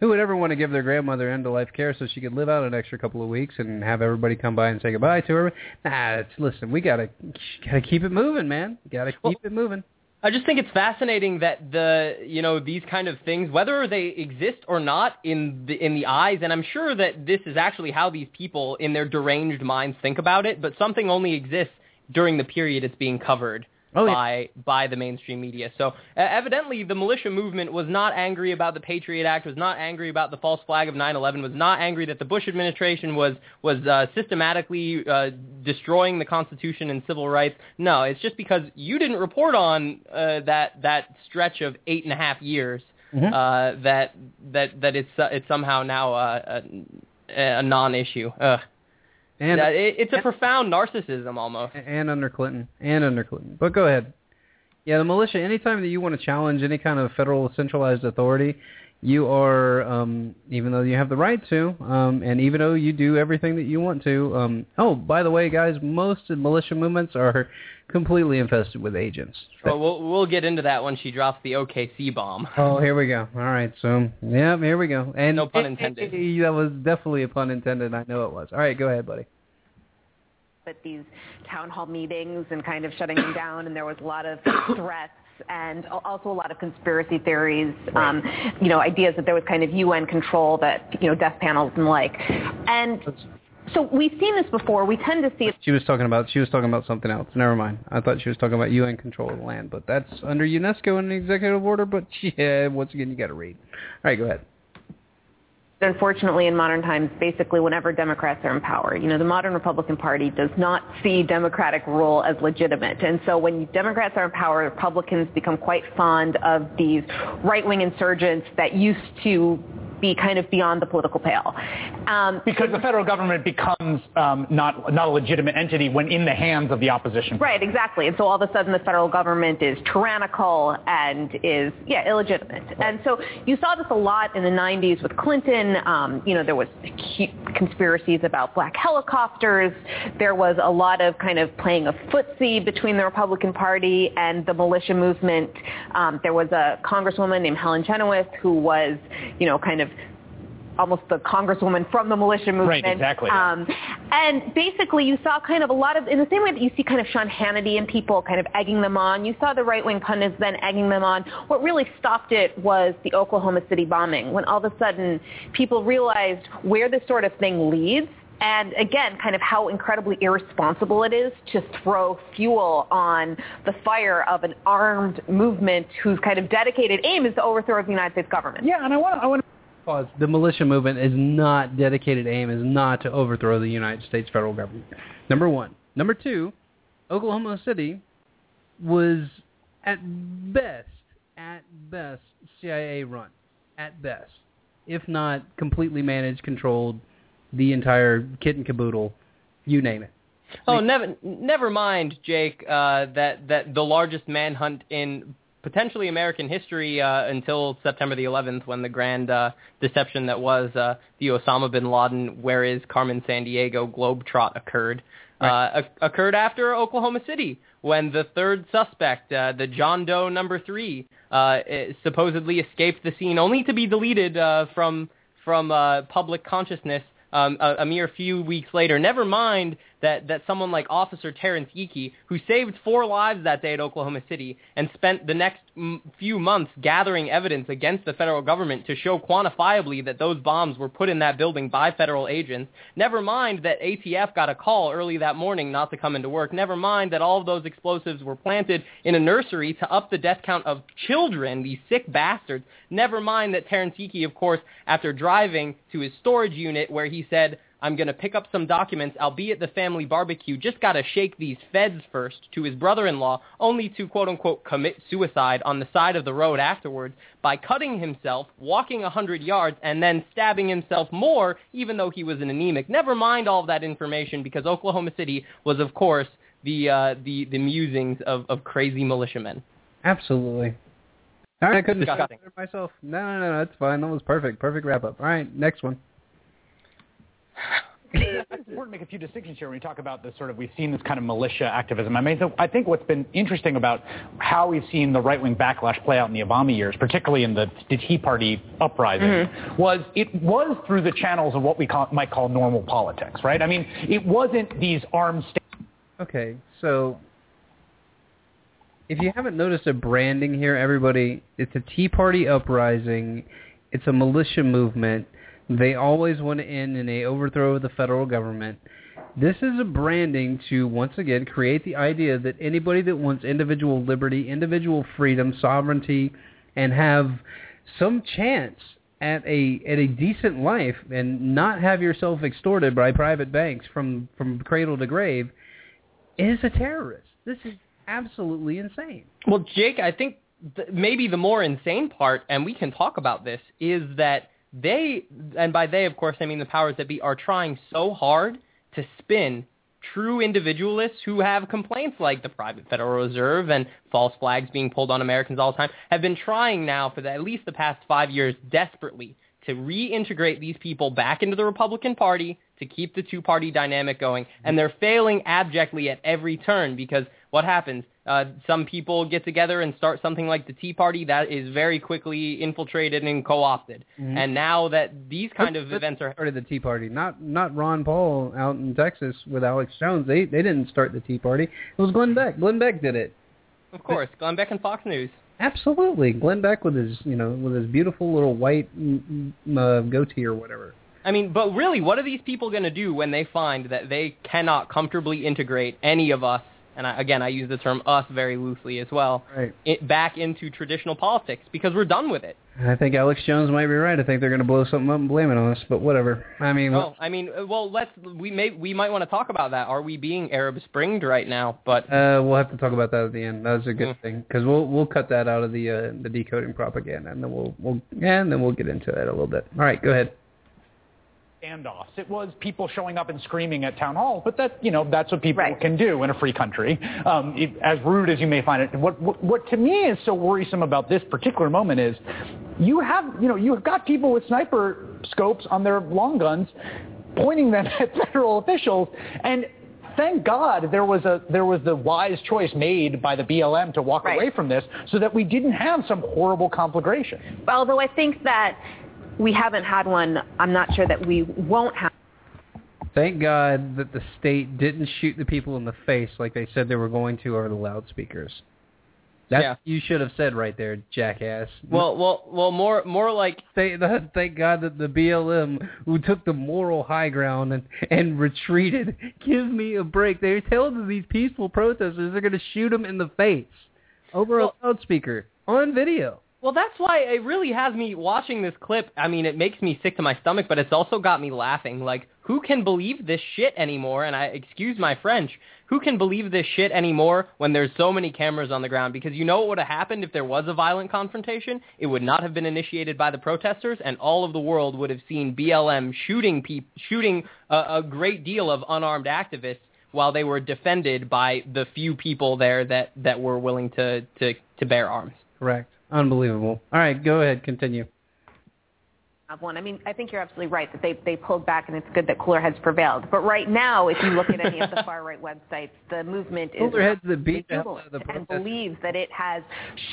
who would ever want to give their grandmother end of life care so she could live out an extra couple of weeks and have everybody come by and say goodbye to her? Nah it's listen we got to got to keep it moving man. Got to keep well, it moving. I just think it's fascinating that the you know these kind of things, whether they exist or not in the in the eyes, and I'm sure that this is actually how these people in their deranged minds think about it, but something only exists during the period it's being covered Oh, yeah. by by the mainstream media. So uh, evidently, the militia movement was not angry about the Patriot Act, was not angry about the false flag of 9/11, was not angry that the Bush administration was was uh, systematically uh, destroying the Constitution and civil rights. No, it's just because you didn't report on uh, that that stretch of eight and a half years Mhm. uh, that that that it's uh, it's somehow now uh, a, a non-issue. Ugh. And- Yeah, it, it's a profound narcissism almost. and under Clinton, and under Clinton. But go ahead. Yeah, the militia. Anytime that you want to challenge any kind of federal centralized authority, you are, um, even though you have the right to, um, and even though you do everything that you want to. Um, oh, by the way, guys, most militia movements are completely infested with agents. Well, we'll we'll get into that when she drops the OKC bomb. Oh, here we go. All right, so yeah, here we go. And No pun intended. that was definitely a pun intended. I know it was. All right, go ahead, buddy. At these town hall meetings and kind of shutting them down, and there was a lot of threats and also a lot of conspiracy theories, um, you know, ideas that there was kind of UN control that, you know, death panels and like. And so we've seen this before. We tend to see it She was talking about she was talking about something else. Never mind. I thought she was talking about UN control of the land, but that's under UNESCO and an executive order. But yeah, once again, you got to read. All right, go ahead. Unfortunately in modern times basically whenever democrats are in power you know the modern republican party does not see democratic rule as legitimate. And so when democrats are in power republicans become quite fond of these right-wing insurgents that used to be kind of beyond the political pale um, Because the federal government becomes um, not not a legitimate entity when in the hands of the opposition. Right, exactly. And so all of a sudden the federal government is tyrannical and is, yeah, illegitimate. And so you saw this a lot in the 90s with Clinton. Um, you know, there was conspiracies about black helicopters. There was a lot of kind of playing of footsie between the Republican Party and the militia movement. Um, there was a congresswoman named Helen Chenoweth who was, you know, kind of almost the congresswoman from the militia movement. Right, exactly. Um, and basically, you saw kind of a lot of, in the same way that you see kind of Sean Hannity and people kind of egging them on, you saw the right-wing pundits then egging them on. What really stopped it was the Oklahoma City bombing, when all of a sudden people realized where this sort of thing leads. And again, kind of how incredibly irresponsible it is to throw fuel on the fire of an armed movement whose kind of dedicated aim is the overthrow of the United States government. Yeah, and I want I want Pause. The militia movement is not dedicated aim is not to overthrow the United States federal government. Number one. Number two, Oklahoma City was at best, at best, CIA run. At best. If not completely managed, controlled, the entire kit and caboodle, you name it. Oh, never, never mind, Jake. Uh, that that the largest manhunt in potentially American history uh, until September the 11th, when the grand uh, deception that was uh, the Osama bin Laden, where is Carmen San Diego globetrot occurred, uh, oc- occurred after Oklahoma City, when the third suspect, uh, the John Doe number three, uh, eh, supposedly escaped the scene, only to be deleted uh, from from uh, public consciousness um, a, a mere few weeks later. Never mind that, that someone like Officer Terrance Yeakey, who saved four lives that day at Oklahoma City and spent the next m- few months gathering evidence against the federal government to show quantifiably that those bombs were put in that building by federal agents. Never mind that ATF got a call early that morning not to come into work. Never mind that all of those explosives were planted in a nursery to up the death count of children, these sick bastards. Never mind that Terrance Yeakey, of course, after driving to his storage unit where he said, I'm going to pick up some documents. I'll be at the family barbecue. Just got to shake these feds first to his brother-in-law, only to quote-unquote commit suicide on the side of the road afterwards by cutting himself, walking a 100 yards, and then stabbing himself more, even though he was an anemic. Never mind all of that information because Oklahoma City was, of course, the, uh, the, the musings of, of crazy militiamen. Absolutely. All right, I couldn't have it myself. No, no, no, that's fine. That was perfect. Perfect wrap up. All right, next one. It's important to make a few distinctions here when we talk about this sort of we've seen this kind of militia activism. I mean, so I think what's been interesting about how we've seen the right wing backlash play out in the Obama years, particularly in the, the Tea Party uprising, mm-hmm. was it was through the channels of what we call, might call normal politics, right? I mean, it wasn't these armed states. Okay, so if you haven't noticed a branding here, everybody, it's a Tea Party uprising. It's a militia movement. They always want to end in a overthrow of the federal government. This is a branding to once again create the idea that anybody that wants individual liberty, individual freedom, sovereignty, and have some chance at a at a decent life and not have yourself extorted by private banks from from cradle to grave is a terrorist. This is absolutely insane. Well, Jake, I think th- maybe the more insane part, and we can talk about this, is that they, and by they, of course, I mean the powers that be, are trying so hard to spin true individualists who have complaints like the private Federal Reserve and false flags being pulled on Americans all the time, have been trying now for the, at least the past five years desperately to reintegrate these people back into the Republican Party to keep the two-party dynamic going, and they're failing abjectly at every turn because what happens? Uh, some people get together and start something like the Tea Party that is very quickly infiltrated and co-opted. Mhm. And now that these kind of Let's- events are started the Tea Party, not not Ron Paul out in Texas with Alex Jones. They they didn't start the Tea Party. It was Glenn Beck. Glenn Beck did it. Of course, Glenn Beck and Fox News. Absolutely, Glenn Beck with his you know with his beautiful little white uh, goatee or whatever. I mean, but really, what are these people going to do when they find that they cannot comfortably integrate any of us, and I, again, I use the term us very loosely as well, Right. it, back into traditional politics because we're done with it. I think Alex Jones might be right. I think they're going to blow something up and blame it on us. But whatever. I mean, Oh, I mean, uh, well, let's we may we might want to talk about that. Are we being Arab Springed right now? But uh, we'll have to talk about that at the end. That's a good thing because we'll we'll cut that out of the uh, the decoding propaganda, and then we'll we'll yeah, and then we'll get into it a little bit. All right, go ahead. Standoffs. It was people showing up and screaming at town halls, but that you know that's what people can do in a free country. Um, it, as rude as you may find it, what, what what to me is so worrisome about this particular moment is you have you know you've got people with sniper scopes on their long guns pointing them at federal officials and. Thank God there was a there was the wise choice made by the BLM to walk away from this, so that we didn't have some horrible conflagration. Although I think that we haven't had one, I'm not sure that we won't have. Thank God that the state didn't shoot the people in the face like they said they were going to over the loudspeakers. That's Yeah. what you should have said right there, jackass. well, well, well, more more like Thank, thank God that the BLM who took the moral high ground and, and retreated. Give me a break. They're telling these peaceful protesters they're going to shoot them in the face over a loudspeaker on video. Well, that's why it really has me watching this clip. I mean, it makes me sick to my stomach, but it's also got me laughing. Like, who can believe this shit anymore? And I excuse my French. Who can believe this shit anymore when there's so many cameras on the ground? Because you know what would have happened if there was a violent confrontation? It would not have been initiated by the protesters, and all of the world would have seen BLM shooting peop- shooting a, a great deal of unarmed activists while they were defended by the few people there that, that were willing to, to, to bear arms. Correct. Unbelievable. All right, go ahead. Continue. have one. I mean, I think you're absolutely right that they they pulled back, and it's good that cooler heads prevailed. But right now, if you look at any of the far right websites, the movement is Cooler heads that beat the out of the and believes that it has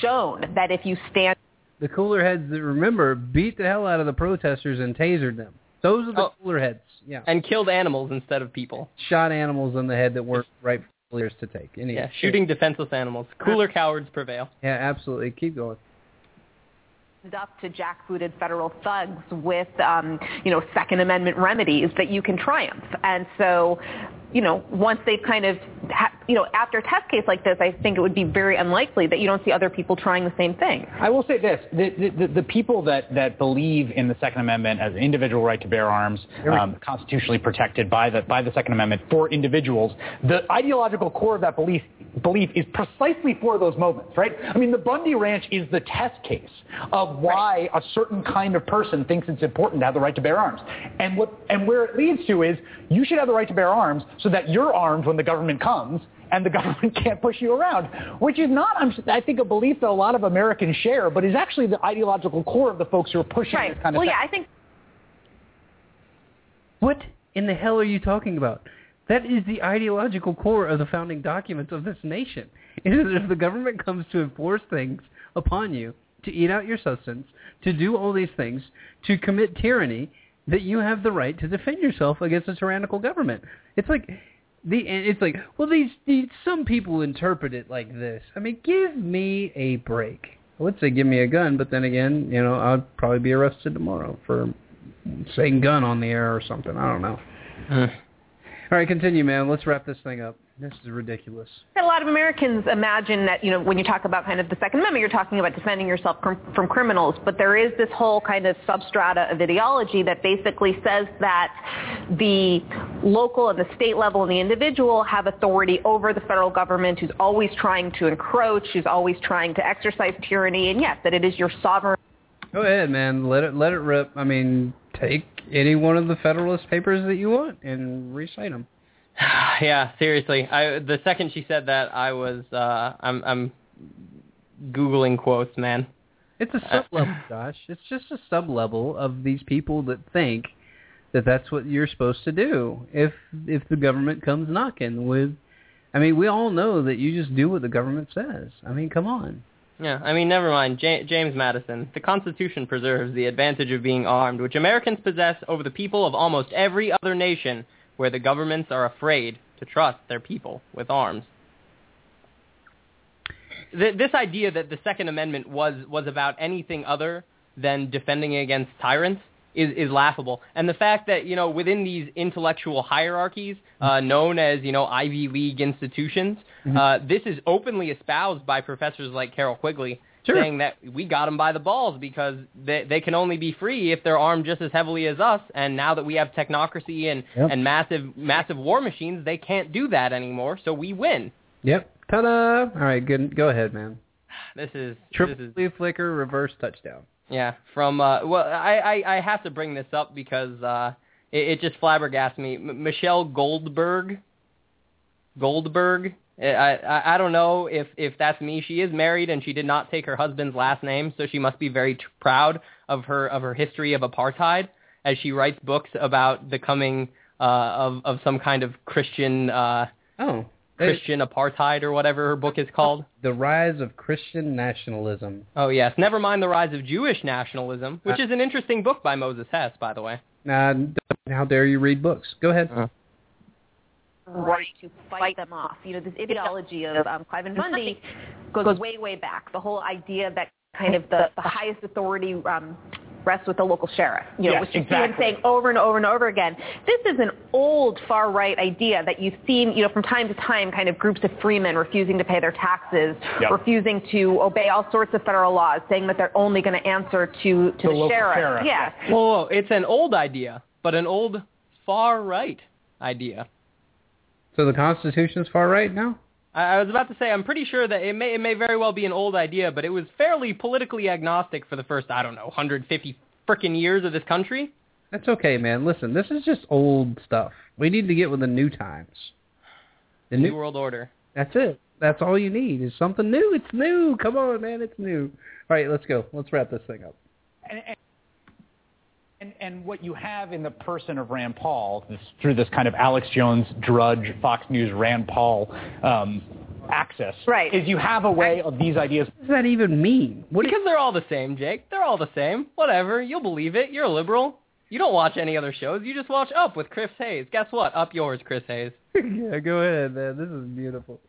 shown that if you stand The cooler heads that remember beat the hell out of the protesters and tasered them. Those are the oh. cooler heads. Yeah. And killed animals instead of people. Shot animals in the head that weren't right for theirs to take. Anyway. Yeah, shooting defenseless animals. Cooler cowards prevail. Yeah, absolutely. Keep going. Up to jackbooted federal thugs with, um, you know, Second Amendment remedies that you can triumph. And so, you know, once they've kind of, ha- you know, after a test case like this, I think it would be very unlikely that you don't see other people trying the same thing. I will say this: the, the, the, the people that, that believe in the Second Amendment as an individual right to bear arms, um, constitutionally protected by the by the Second Amendment for individuals, the ideological core of that belief belief is precisely for those moments, right? I mean, the Bundy Ranch is the test case of why a certain kind of person thinks it's important to have the right to bear arms, and what and where it leads to is you should have the right to bear arms so that you're armed when the government comes and the government can't push you around, which is not, I'm, I think, a belief that a lot of Americans share, but is actually the ideological core of the folks who are pushing this kind of Well, thing. yeah, I think What in the hell are you talking about? That is the ideological core of the founding documents of this nation. It is if the government comes to enforce things upon you, to eat out your substance, to do all these things, to commit tyranny, that you have the right to defend yourself against a tyrannical government. It's like The it's like, well, these, these some people interpret it like this. I mean, give me a break. I would say give me a gun, but then again, you know, I'd probably be arrested tomorrow for saying gun on the air or something. I don't know. Uh. All right, continue, man. Let's wrap this thing up. This is ridiculous. A lot of Americans imagine that, you know, when you talk about kind of the Second Amendment, you're talking about defending yourself from, from criminals. But there is this whole kind of substrata of ideology that basically says that the local and the state level and the individual have authority over the federal government who's always trying to encroach, who's always trying to exercise tyranny. And yes, that it is your sovereign Go ahead, man. Let it let it rip. I mean, take any one of the Federalist Papers that you want and recite them. yeah, seriously. I the second she said that, I was uh I'm I'm googling quotes, man. It's a sub level, Josh. It's just a sub level of these people that think that that's what you're supposed to do. If if the government comes knocking with, I mean, we all know that you just do what the government says. I mean, come on. Yeah, I mean, never mind. Ja- James Madison. The Constitution preserves the advantage of being armed, which Americans possess over the people of almost every other nation where the governments are afraid to trust their people with arms. Th- this idea that the Second Amendment was, was about anything other than defending against tyrants is, is laughable. And the fact that, you know, within these intellectual hierarchies uh, known as, you know, Ivy League institutions, uh, this is openly espoused by professors like Carroll Quigley, Sure. saying that we got them by the balls because they, they can only be free if they're armed just as heavily as us. And now that we have technocracy and, Yep. and massive massive war machines, they can't do that anymore. So we win. Yep. Ta-da! All right, good. Go ahead, man. This is Triple this is flicker, reverse touchdown. Yeah, from uh, well, I, I I have to bring this up because uh, it, it just flabbergasted me. M- Michelle Goldberg, Goldberg. I, I I don't know if if that's me. She is married and she did not take her husband's last name, so she must be very t- proud of her of her history of apartheid as she writes books about the coming uh, of of some kind of Christian uh, Oh, Christian apartheid or whatever her book is called. The rise of Christian nationalism. Oh yes, never mind the rise of Jewish nationalism, which Uh, is an interesting book by Moses Hess, by the way. Uh, how dare you read books? Go ahead. Right to fight them off. You know, this ideology of um, Cliven Bundy goes way, way back. The whole idea that kind of the, the highest authority um, rests with the local sheriff. You know, Yes, which you see exactly. him saying over and over and over again. This is an old far right idea that you've seen, you know, from time to time, kind of groups of freemen refusing to pay their taxes, Yep. refusing to obey all sorts of federal laws, saying that they're only going to answer to to The the, sheriff. sheriff, Yeah. Whoa, whoa, it's an old idea, but an old far right idea. So the Constitution's far right now? I, I was about to say I'm pretty sure that it may it may very well be an old idea, but it was fairly politically agnostic for the first I don't know 150 frickin' years of this country. That's okay, man. Listen, this is just old stuff. We need to get with the new times. The New new. World Order. That's it. That's all you need is something new. It's new. Come on, man. It's new. All right, let's go. Let's wrap this thing up. And, and, and, and what you have in the person of Rand Paul, this, through this kind of Alex Jones, Drudge, Fox News, Rand Paul um, access, Right. is you have a way of these ideas. What does that even mean? What because they're all the same, Jake. They're all the same. Whatever. You'll believe it. You're a liberal. You don't watch any other shows. You just watch Up with Chris Hayes. Guess what? Up yours, Chris Hayes. yeah, go ahead, man. This is beautiful.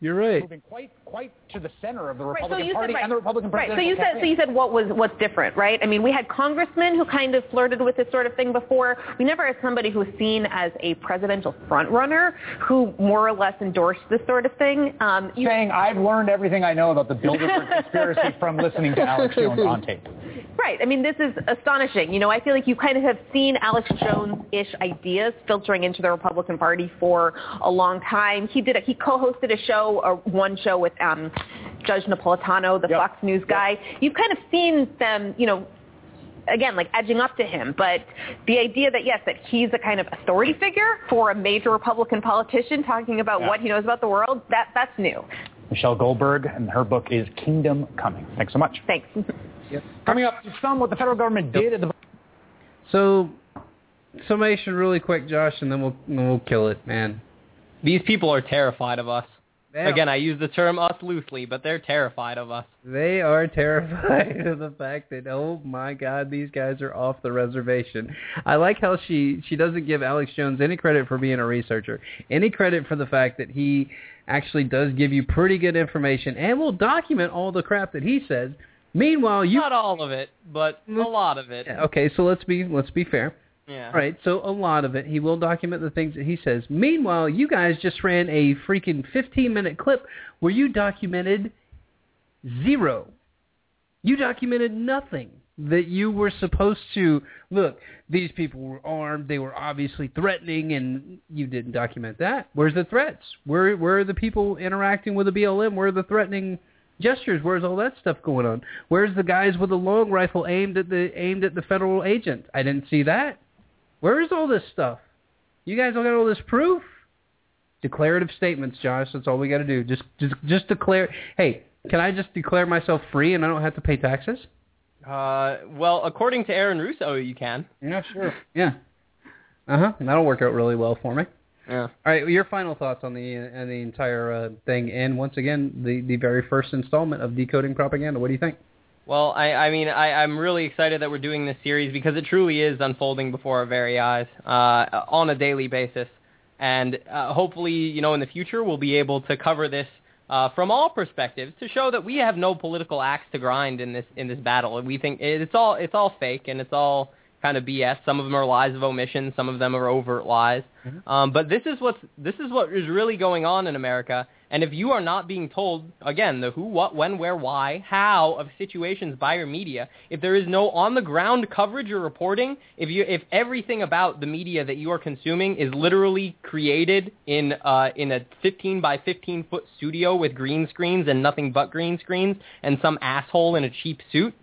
You're right. moving quite quite to the center of the Right, so Republican you Party said, right, and the Republican right. So you said, so you said what was what's different, right? I mean, we had congressmen who kind of flirted with this sort of thing before. We never had somebody who was seen as a presidential frontrunner who more or less endorsed this sort of thing. Um, you, saying I've learned everything I know about the Bilderberg conspiracy from listening to Alex Jones on tape. Right. I mean, this is astonishing. You know, I feel like you kind of have seen Alex Jones-ish ideas filtering into the Republican Party for a long time. He did. A, he co-hosted a show, or one show with um, Judge Napolitano, the Fox News guy. You've kind of seen them, you know, again, like edging up to him. But the idea that yes, that he's a kind of authority figure for a major Republican politician talking about Yeah. what he knows about the world, that that's new. Michelle Goldberg, and her book is Kingdom Coming. Thanks so much. Thanks. Coming up, some what the federal government did at the So, summation really quick, Josh, and then we'll then we'll kill it, man. These people are terrified of us. Again, I use the term us loosely, but they're terrified of us. They are terrified of the fact that oh my god, these guys are off the reservation. I like how she she doesn't give Alex Jones any credit for being a researcher, any credit for the fact that he actually does give you pretty good information and will document all the crap that he says. Meanwhile, you Not all of it, but a mm. lot of it. okay, so let's be let's be fair. Yeah. Right, so a lot of it, he will document the things that he says. Meanwhile, you guys just ran a freaking 15-minute clip where you documented zero. You documented nothing that you were supposed to look. These people were armed. They were obviously threatening, and you didn't document that. Where's the threats? Where where are the people interacting with the BLM? Where are the threatening gestures? Where's all that stuff going on? Where's the guys with the long rifle aimed at the aimed at the federal agent? I didn't see that. Where is all this stuff? You guys all got all this proof? Declarative statements, Josh. That's all we got to do. Just, just, just declare. Hey, can I just declare myself free and I don't have to pay taxes? Uh, well, according to Aaron Russo, you can. Yeah, sure. Yeah. Uh huh. That'll work out really well for me. Yeah. All right. Your final thoughts on the on the entire uh, thing, and once again, the the very first installment of decoding propaganda. What do you think? Well, I, I mean, I, I'm really excited that we're doing this series because it truly is unfolding before our very eyes uh, on a daily basis. And uh, hopefully, you know, in the future, we'll be able to cover this uh, from all perspectives to show that we have no political axe to grind in this in this battle. We think it's all it's all fake and it's all kind of BS. Some of them are lies of omission. Some of them are overt lies. Um, but this is what's this is what is really going on in America. And if you are not being told again the who, what, when, where, why, how of situations by your media, if there is no on the ground coverage or reporting, if you if everything about the media that you are consuming is literally created in uh, in a 15 by 15 foot studio with green screens and nothing but green screens and some asshole in a cheap suit,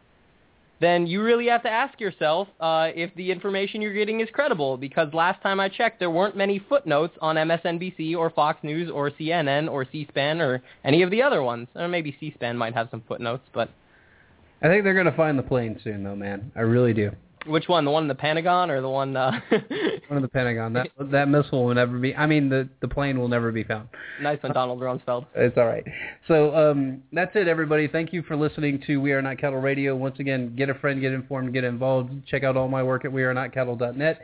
then you really have to ask yourself uh, if the information you're getting is credible. Because last time I checked, there weren't many footnotes on MSNBC or Fox News or CNN or C-SPAN or any of the other ones. Or maybe C-SPAN might have some footnotes, but I think they're gonna find the plane soon, though, man. I really do. Which one? The one in the Pentagon or the one? Uh, One of the Pentagon. That that missile will never be. I mean, the the plane will never be found. nice one, Donald Rumsfeld. It's all right. So um, that's it, everybody. Thank you for listening to We Are Not Cattle Radio. Once again, get a friend, get informed, get involved. Check out all my work at wearenotcattle.net.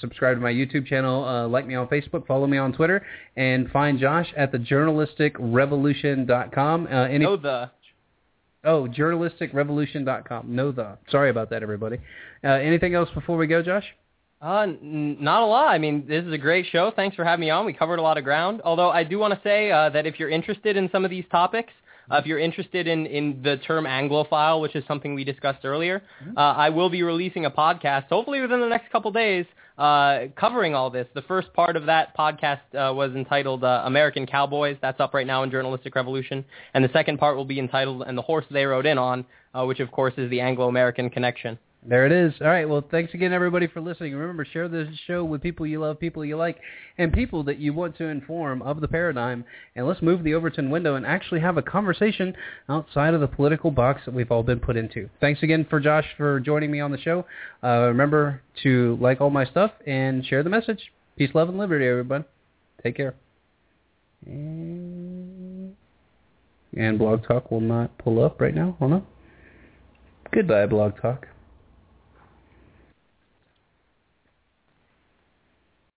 Subscribe to my YouTube channel. Uh, like me on Facebook. Follow me on Twitter. And find Josh at thejournalisticrevolution.com. Uh, any, No the. Oh, journalisticrevolution.com. No the. Sorry about that, everybody. Uh, anything else before we go, Josh? Uh, n- not a lot. I mean, this is a great show. Thanks for having me on. We covered a lot of ground. Although I do want to say uh, that if you're interested in some of these topics, uh, if you're interested in, in the term Anglophile, which is something we discussed earlier, uh, I will be releasing a podcast, hopefully within the next couple days, uh, covering all this. The first part of that podcast uh, was entitled uh, American Cowboys. That's up right now in Journalistic Revolution. And the second part will be entitled And the Horse They Rode In On, uh, which of course is the Anglo-American connection. There it is. All right. Well, thanks again, everybody, for listening. Remember, share this show with people you love, people you like, and people that you want to inform of the paradigm. And let's move the Overton window and actually have a conversation outside of the political box that we've all been put into. Thanks again for Josh for joining me on the show. Uh, remember to like all my stuff and share the message. Peace, love, and liberty, everybody. Take care. And, and Blog Talk will not pull up right now. Hold on. Goodbye, Blog Talk.